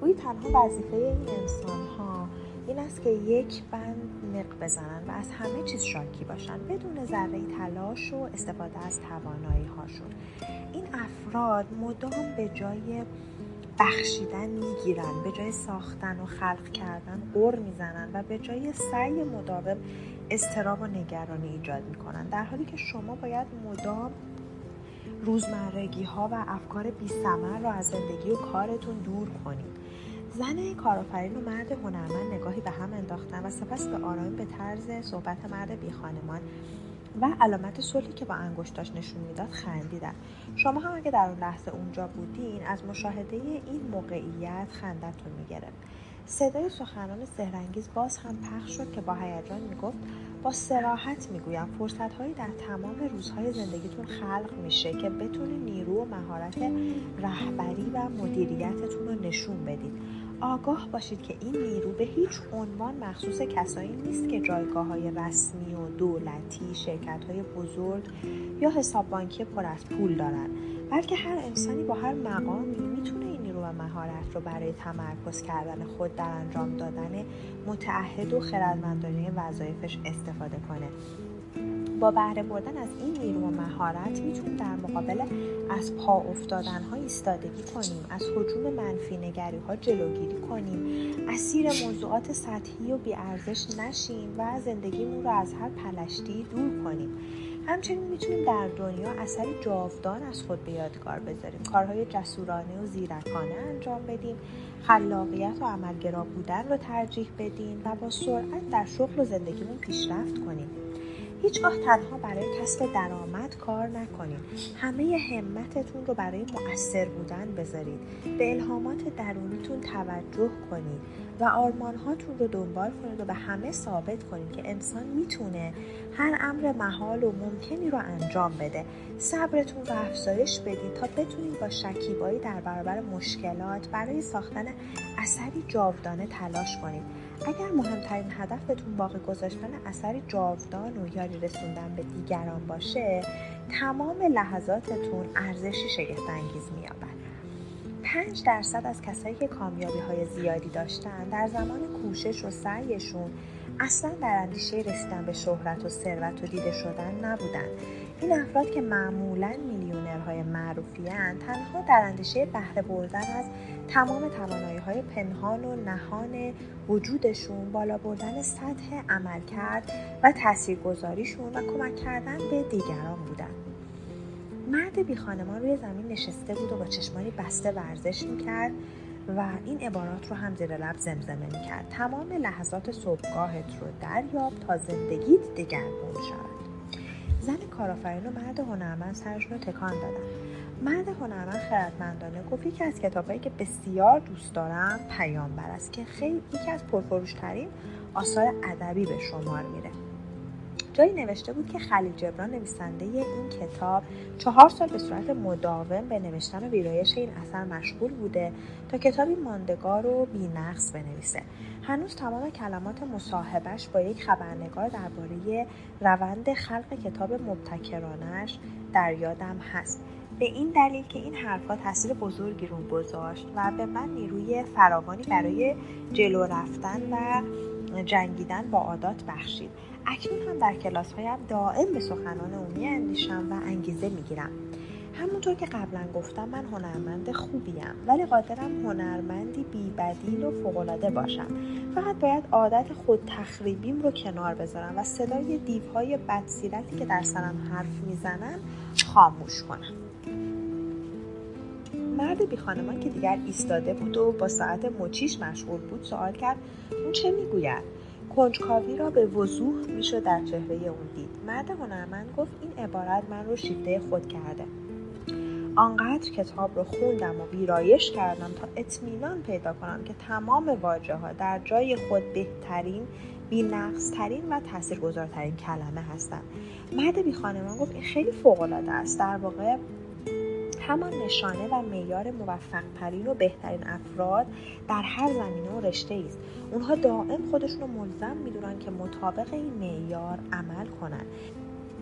گویی تنها وظیفه این انسانها این است که یک بند نق بزنن و از همه چیز شاکی باشن بدون ذره تلاش و استفاده از توانایی هاشون این افراد مدام به جای بخشیدن می‌گیرن به جای ساختن و خلق کردن قر می‌زنن و به جای سعی مداوم استراب و نگرانی ایجاد می‌کنن. در حالی که شما باید مدام روزمرگی ها و افکار بی را از زندگی و کارتون دور کنید. زن کارآفرین و مرد هنرمند نگاهی به هم انداختن و سپس به آرامی به طرز صحبت مرد بی خانمان و علامت صلحی که با انگشتاش نشون می‌داد خندیدن. شما هم اگه در اون لحظه اونجا بودین از مشاهده این موقعیت خندتون می‌گرفت. صدای سخنان سهرنگیز باز هم پخش شد که با هیجان می‌گفت با سراحت می‌گویم فرصت هایی در تمام روزهای زندگیتون خلق میشه که بتونه نیرو و مهارت رهبری و مدیریتتون رو نشون بدید آگاه باشید که این نیرو به هیچ عنوان مخصوص کسایی نیست که جایگاه های رسمی و دولتی، شرکت های بزرگ یا حساب بانکی پر از پول دارن بلکه هر انسانی با هر مقامی می‌تونه این نیرو و مهارت رو برای تمرکز کردن خود در انجام دادن متعهد و خردمندانه وظایفش استفاده کنه. با بهره بردن از این نیرو و مهارت می‌تونیم در مقابل از پا افتادن ها ایستادگی کنیم از حجوم منفی نگری ها جلوگیری کنیم. اسیر موضوعات سطحی و بیارزش نشیم و زندگیمون رو از هر پلشتی دور کنیم. همچنین می‌تونیم در دنیا اثری جاودان از خود به یادگار بذاریم. کارهای جسورانه و زیرکانه انجام بدیم. خلاقیت و عملگرا بودن رو ترجیح بدیم و با سرعت در شغل و زندگیمون پیشرفت کنیم. هیچگاه تنها برای کسب درآمد کار نکنید. همه همتتون رو برای مؤثر بودن بذارید. به الهامات درونیتون توجه کنید و آرمانهاتون رو دنبال کنید و به همه ثابت کنید که انسان می‌تونه هر امر محال و ممکنی رو انجام بده. صبرتون رو افزایش بدید تا بتونید با شکیبایی در برابر مشکلات برای ساختن اثری جاودانه تلاش کنید. اگر مهمترین هدفتون باقی گذاشتن اثری جاودان و یاری رسوندن به دیگران باشه تمام لحظاتتون ارزشی شگفتانگیز مییابد. پنج درصد از کسایی که کامیابی های زیادی داشتن در زمان کوشش و سعیشون اصلا در اندیشه رسیدن به شهرت و ثروت و دیده شدن نبودن. این افراد که معمولا میلیونرهای معروفی تنها در اندیشه بهره بردن از تمام توانایی های پنهان و نهان وجودشون بالا بردن سطح عملکرد و تاثیرگذاریشون و کمک کردن به دیگران بودن. مرد بی خانمان روی زمین نشسته بود و با چشمانی بسته ورزش می‌کرد و این عبارات رو هم زیر لب زمزمه می‌کرد. تمام لحظات صبحگاهت رو دریاب تا زندگیت دگرگون شود. زن کارآفرین و مرد هنرمند سرشون رو تکان دادن. مرد هنرمند خردمندانه گفت یکی از کتابهایی که بسیار دوست دارم پیامبر است که خیلی یکی از پرفروشترین آثار ادبی به شمار میره. جایی نوشته بود که خلیل جبران نویسنده این کتاب چهار سال به صورت مداوم به نوشتن و ویرایش این اثر مشغول بوده تا کتابی ماندگار و بینقص بنویسه. هنوز تمام کلمات مصاحبش با یک خبرنگار درباره روند خلق کتاب مبتکرانش در یادم هست. به این دلیل که این حرفها تاثیر بزرگی رو گذاشت و به من نیروی فراوانی برای جلو رفتن و جنگیدن با عادات بخشید. اکنون هم در کلاس هایم دائم به سخنان عمومی اندیشم و انگیزه می‌گیرم. همونطور که قبلا گفتم من هنرمند خوبیم ولی قادرم هنرمندی بیبدیل و فوقالعاده باشم. فقط باید عادت خود تخریبیم رو کنار بذارم و صدای دیوهای بدسیرتی که در سرم حرف می‌زنن خاموش کنم. مرد بی خانمان که دیگر ایستاده بود و با ساعت مچیش مشغول بود سوال کرد اون چه می‌گوید؟ کنجکاوی را به وضوح می‌شد در چهره اون دید. مرد هنرمند گفت این عبارت من رو شیفته خود کرده. آنقدر کتاب رو خوندم و ویرایش کردم تا اطمینان پیدا کنم که تمام واجه ها در جای خود بهترین بی ترین و تاثیرگذارترین کلمه هستند. مرد بی خانمان گفت این خیلی فوق العاده است. در واقع همان نشانه و معیار موفقترین و بهترین افراد در هر زمینه و رشته است. اونها دائم خودشون رو ملزم می‌دونن که مطابق این معیار عمل کنن.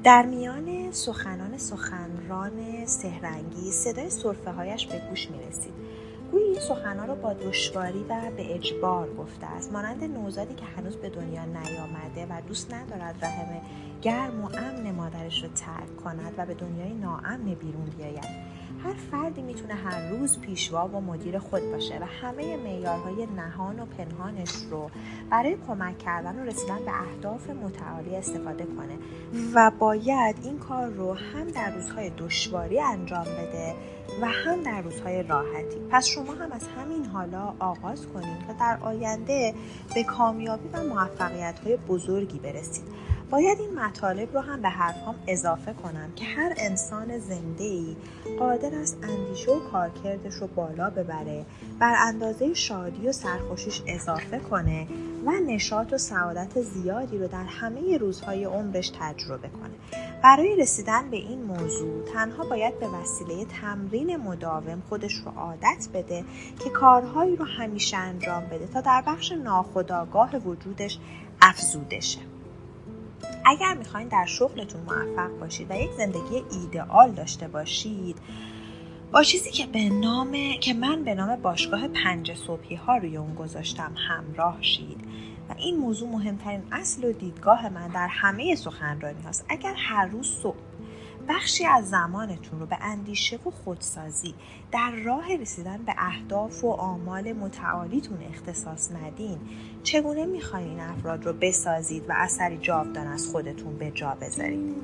در میان سخنان سخنران سهرنگی صدای صرفه هایش به گوش می رسید. گویی این سخنها رو با دشواری و به اجبار گفته است. مانند نوزادی که هنوز به دنیا نیامده و دوست ندارد رحم گرم و امن مادرش رو ترک کند و به دنیای ناامن بیرون بیاید. هر فردی می‌تونه هر روز پیشوا و مدیر خود باشه و همه معیارهای نهان و پنهانش رو برای کمک کردن و رسیدن به اهداف متعالی استفاده کنه و باید این کار رو هم در روزهای دشواری انجام بده و هم در روزهای راحتی. پس شما هم از همین حالا آغاز کنید تا در آینده به کامیابی و موفقیت های بزرگی برسید. باید این مطالب رو هم به حرفام اضافه کنم که هر انسان زنده ای قادر است اندیشه و کارکردش رو بالا ببره بر اندازه شادی و سرخوشیش اضافه کنه و نشاط و سعادت زیادی رو در همه روزهای عمرش تجربه کنه. برای رسیدن به این موضوع تنها باید به وسیله تمرین مداوم خودش رو عادت بده که کارهایی رو همیشه انجام بده تا در بخش ناخودآگاه وجودش افزوده شه اگر می‌خواین در شغلتون موفق باشید و یک زندگی ایدئال داشته باشید با چیزی که به نام که من به نام باشگاه پنج صبحی ها روی اون گذاشتم همراه شید. و این موضوع مهمترین اصل و دیدگاه من در همه سخنرانی هاست اگر هر روز صبح بخشی از زمانتون رو به اندیشه و خودسازی در راه رسیدن به اهداف و آمال متعالیتون اختصاص ندین. چگونه می‌خواین این افراد رو بسازید و اثری جاودان از خودتون به جا بذارید؟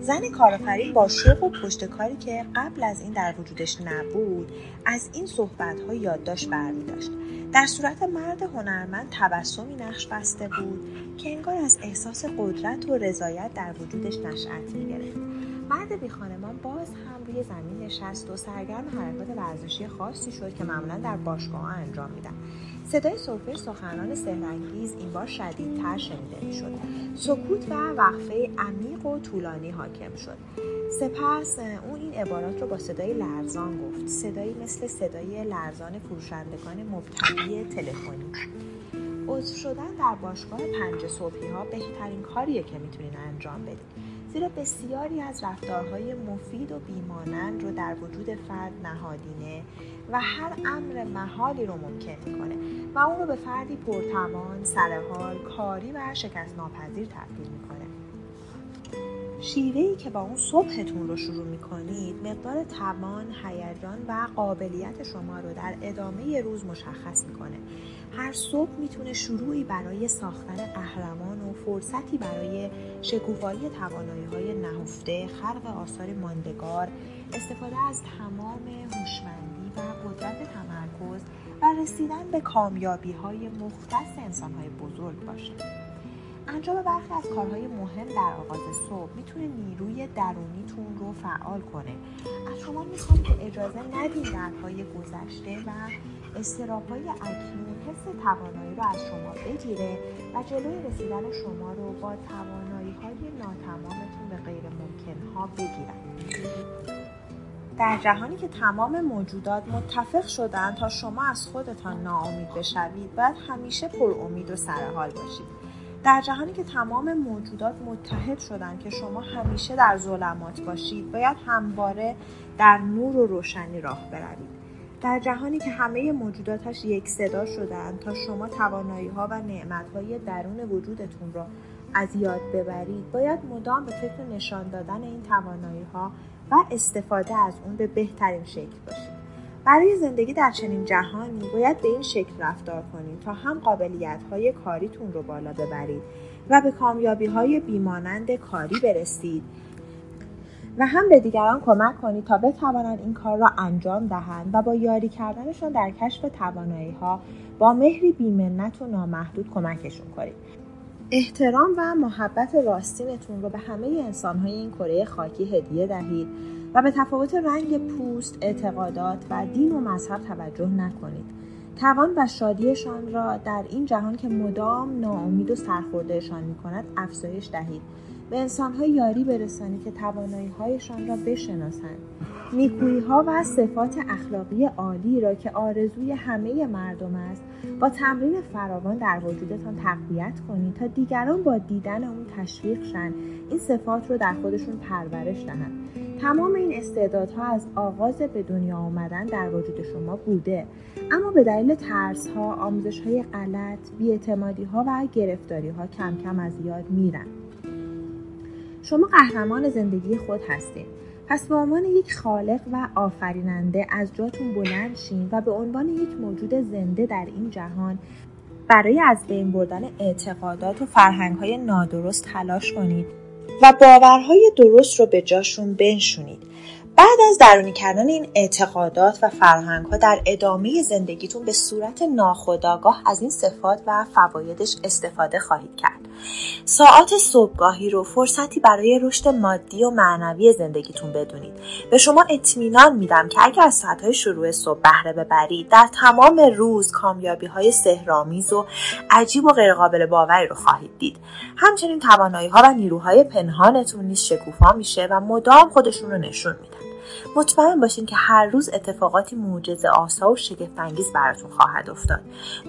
زن کارآفرین با شوق و پشتکاری که قبل از این در وجودش نبود از این صحبت ها یادداشت برمی داشت در صورت مرد هنرمند تبسمی نقش بسته بود که انگار از احساس قدرت و رضایت در وجودش نشأت می گرفت مرد بی خانمان باز هم روی زمین نشست و سرگرم حرکات ورزشی خاصی شد که معمولا در باشگاه انجام میدن. صدای صرفه سخنان سهرنگیز این بار شدیدتر شنیده می‌شد. سکوت و وقفه عمیق و طولانی حاکم شد. سپس او این عبارات رو با صدای لرزان گفت. صدایی مثل صدای لرزان فروشندگان مبتدی تلفنی. عضو شدن در باشگاه پنج صبحی ها بهترین کاریه که می‌تونین انجام بدید زیرا بسیاری از رفتارهای مفید و بیمانند رو در وجود فرد نهادینه و هر امر محالی رو ممکن می‌کنه و اون رو به فردی پرتوان، سرحال، کاری و شکست ناپذیر تبدیل می‌کنه. شیوهی که با اون صبحتون رو شروع می‌کنید مقدار توان، هیجان و قابلیت شما رو در ادامه روز مشخص می‌کنه. هر صبح می‌تونه شروعی برای ساختن قهرمان و فرصتی برای شکوفایی توانایی های نهفته خلق آثار ماندگار استفاده از تمام هوشمندی و قدرت تمرکز و رسیدن به کامیابی های مختص انسان های بزرگ باشه. انجام برخی از کارهای مهم در آغاز صبح می‌تونه نیروی درونیتون رو فعال کنه. از شما می‌خوام که اجازه ندین درهای گذشته و استرابهای اکنون حس توانایی رو از شما بگیره و جلوی رسیدن شما رو با توانایی های ناتمامتون به غیر ممکن ها بگیرن. در جهانی که تمام موجودات متفق شدن تا شما از خودتان ناامید بشوید باید همیشه پر امید و سرحال باشید. در جهانی که تمام موجودات متحد شدن که شما همیشه در ظلمات باشید باید همواره در نور و روشنی راه بروید. در جهانی که همه موجوداتش یک صدا شدن تا شما توانایی ها و نعمت های درون وجودتون را از یاد ببرید باید مدام به فکر نشان دادن این توانایی ها و استفاده از اون به بهترین شکل باشید. برای زندگی در چنین جهانی باید به این شکل رفتار کنید تا هم قابلیت های کاریتون رو بالا ببرید و به کامیابی های بیمانند کاری برسید. و هم به دیگران کمک کنید تا بتوانند این کار را انجام دهند و با یاری کردنشان در کشف توانایی ها با مهری بیمنت و نامحدود کمکشون کنید احترام و محبت راستینتون رو به همه انسانهای این کره خاکی هدیه دهید و به تفاوت رنگ پوست، اعتقادات و دین و مذهب توجه نکنید. توان و شادیشان را در این جهان که مدام ناامید و سرخوردهشان می کند افزایش دهید. به انسانها یاری برسانید که توانایی هایشان را بشناسند. نیکویی ها و صفات اخلاقی عالی را که آرزوی همه مردم است با تمرین فراوان در وجودتان تقویت کنید تا دیگران با دیدن اون تشویق شن این صفات رو در خودشون پرورش دهند تمام این استعدادها از آغاز به دنیا آمدن در وجود شما بوده اما به دلیل ترس ها، آموزش های غلط، بیاعتمادی ها و گرفتاری ها کم کم از یاد میرن. شما قهرمان زندگی خود هستید. پس به عنوان یک خالق و آفریننده از جاتون بلند شین و به عنوان یک موجود زنده در این جهان برای از بین بردن اعتقادات و فرهنگ نادرست تلاش کنید و باورهای درست رو به جاشون بنشونید بعد از درونی کردن این اعتقادات و فرهنگ ها در ادامه زندگیتون به صورت ناخودآگاه از این صفات و فوایدش استفاده خواهید کرد. ساعات صبحگاهی رو فرصتی برای رشد مادی و معنوی زندگیتون بدونید. به شما اطمینان میدم که اگر از ساعتهای شروع صبح بهره ببرید در تمام روز کامیابی های سهرامیز و عجیب و غیرقابل باوری رو خواهید دید. همچنین توانایی ها و نیروهای پنهانتون نیز شکوفا میشه و مدام خودشون رو نشون میدن. مطمئن باشین که هر روز اتفاقاتی معجزه آسا و شگفتانگیز براتون خواهد افتاد.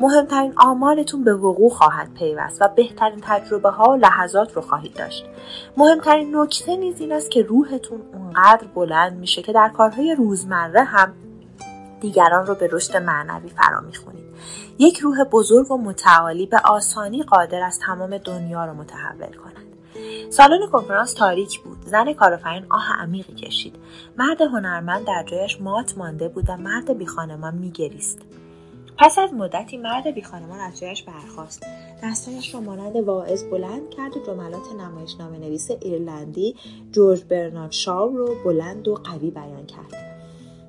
مهمترین آمالتون به وقوع خواهد پیوست و بهترین تجربه ها و لحظات رو خواهید داشت. مهمترین نکته نیز این است که روحتون اونقدر بلند میشه که در کارهای روزمره هم دیگران رو به رشد معنوی فرا می‌خونید. یک روح بزرگ و متعالی به آسانی قادر است تمام دنیا رو متحول کند سالن کنفرانس تاریک بود. زن کارآفرین آه عمیقی کشید. مرد هنرمند در جایش مات مانده بود و مرد بیخانمان میگریست پس از مدتی مرد بیخانمان از جایش برخاست. دستایش را مانند واعظ بلند کرد و جملات نمایشنامه نویس ایرلندی جورج برنارد شاو رو بلند و قوی بیان کرد.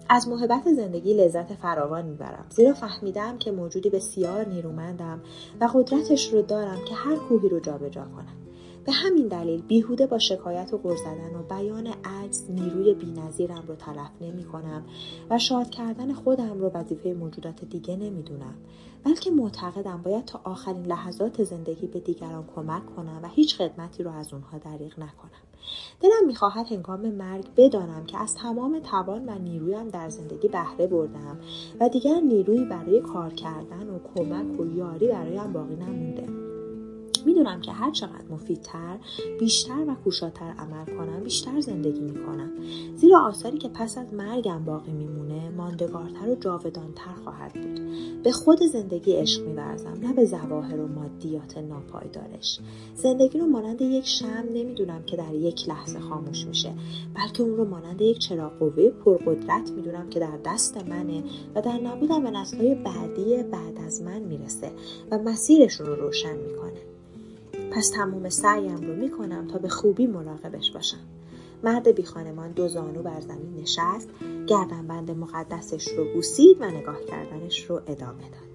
از محبت زندگی لذت فراوان می‌برم. زیرا فهمیدم که موجودی بسیار نیرومندم و قدرتش رو دارم که هر کوهی رو جابجا کنم. به همین دلیل بیهوده با شکایت و غر زدن و بیان عجز نیروی بینظیرم رو تلف نمی کنم و شاد کردن خودم رو وظیفه موجودات دیگه نمی‌دونم. بلکه معتقدم باید تا آخرین لحظات زندگی به دیگران کمک کنم و هیچ خدمتی رو از اونها دریغ نکنم. دلم می‌خواهد هنگام مرگ بدانم که از تمام توان و نیرویم در زندگی بهره بردم و دیگر نیرویی برای کار کردن و کمک و یاری برایم باقی نمونده. می‌دونم که هر چقدر مفیدتر بیشتر و کوشاتر عمل کنم بیشتر زندگی می‌کنم. زیرا آثاری که پس از مرگم باقی میمونه ماندگارتر و جاودانتر خواهد بود. به خود زندگی عشق میورزم نه به ظواهر و مادیات ناپایدارش. زندگی رو مانند یک شم نمی‌دونم که در یک لحظه خاموش میشه بلکه اون رو مانند یک چراغ قوه پرقدرت می‌دونم که در دست منه و در نبودم به نسلهای بعدی بعد از من می‌رسه و مسیرشون رو روشن می‌کنه. پس تموم سعیم رو می‌کنم تا به خوبی مراقبش باشم. مرد بی خانمان دو زانو بر زمین نشست گردنبند مقدسش رو بوسید و نگاه کردنش رو ادامه داد.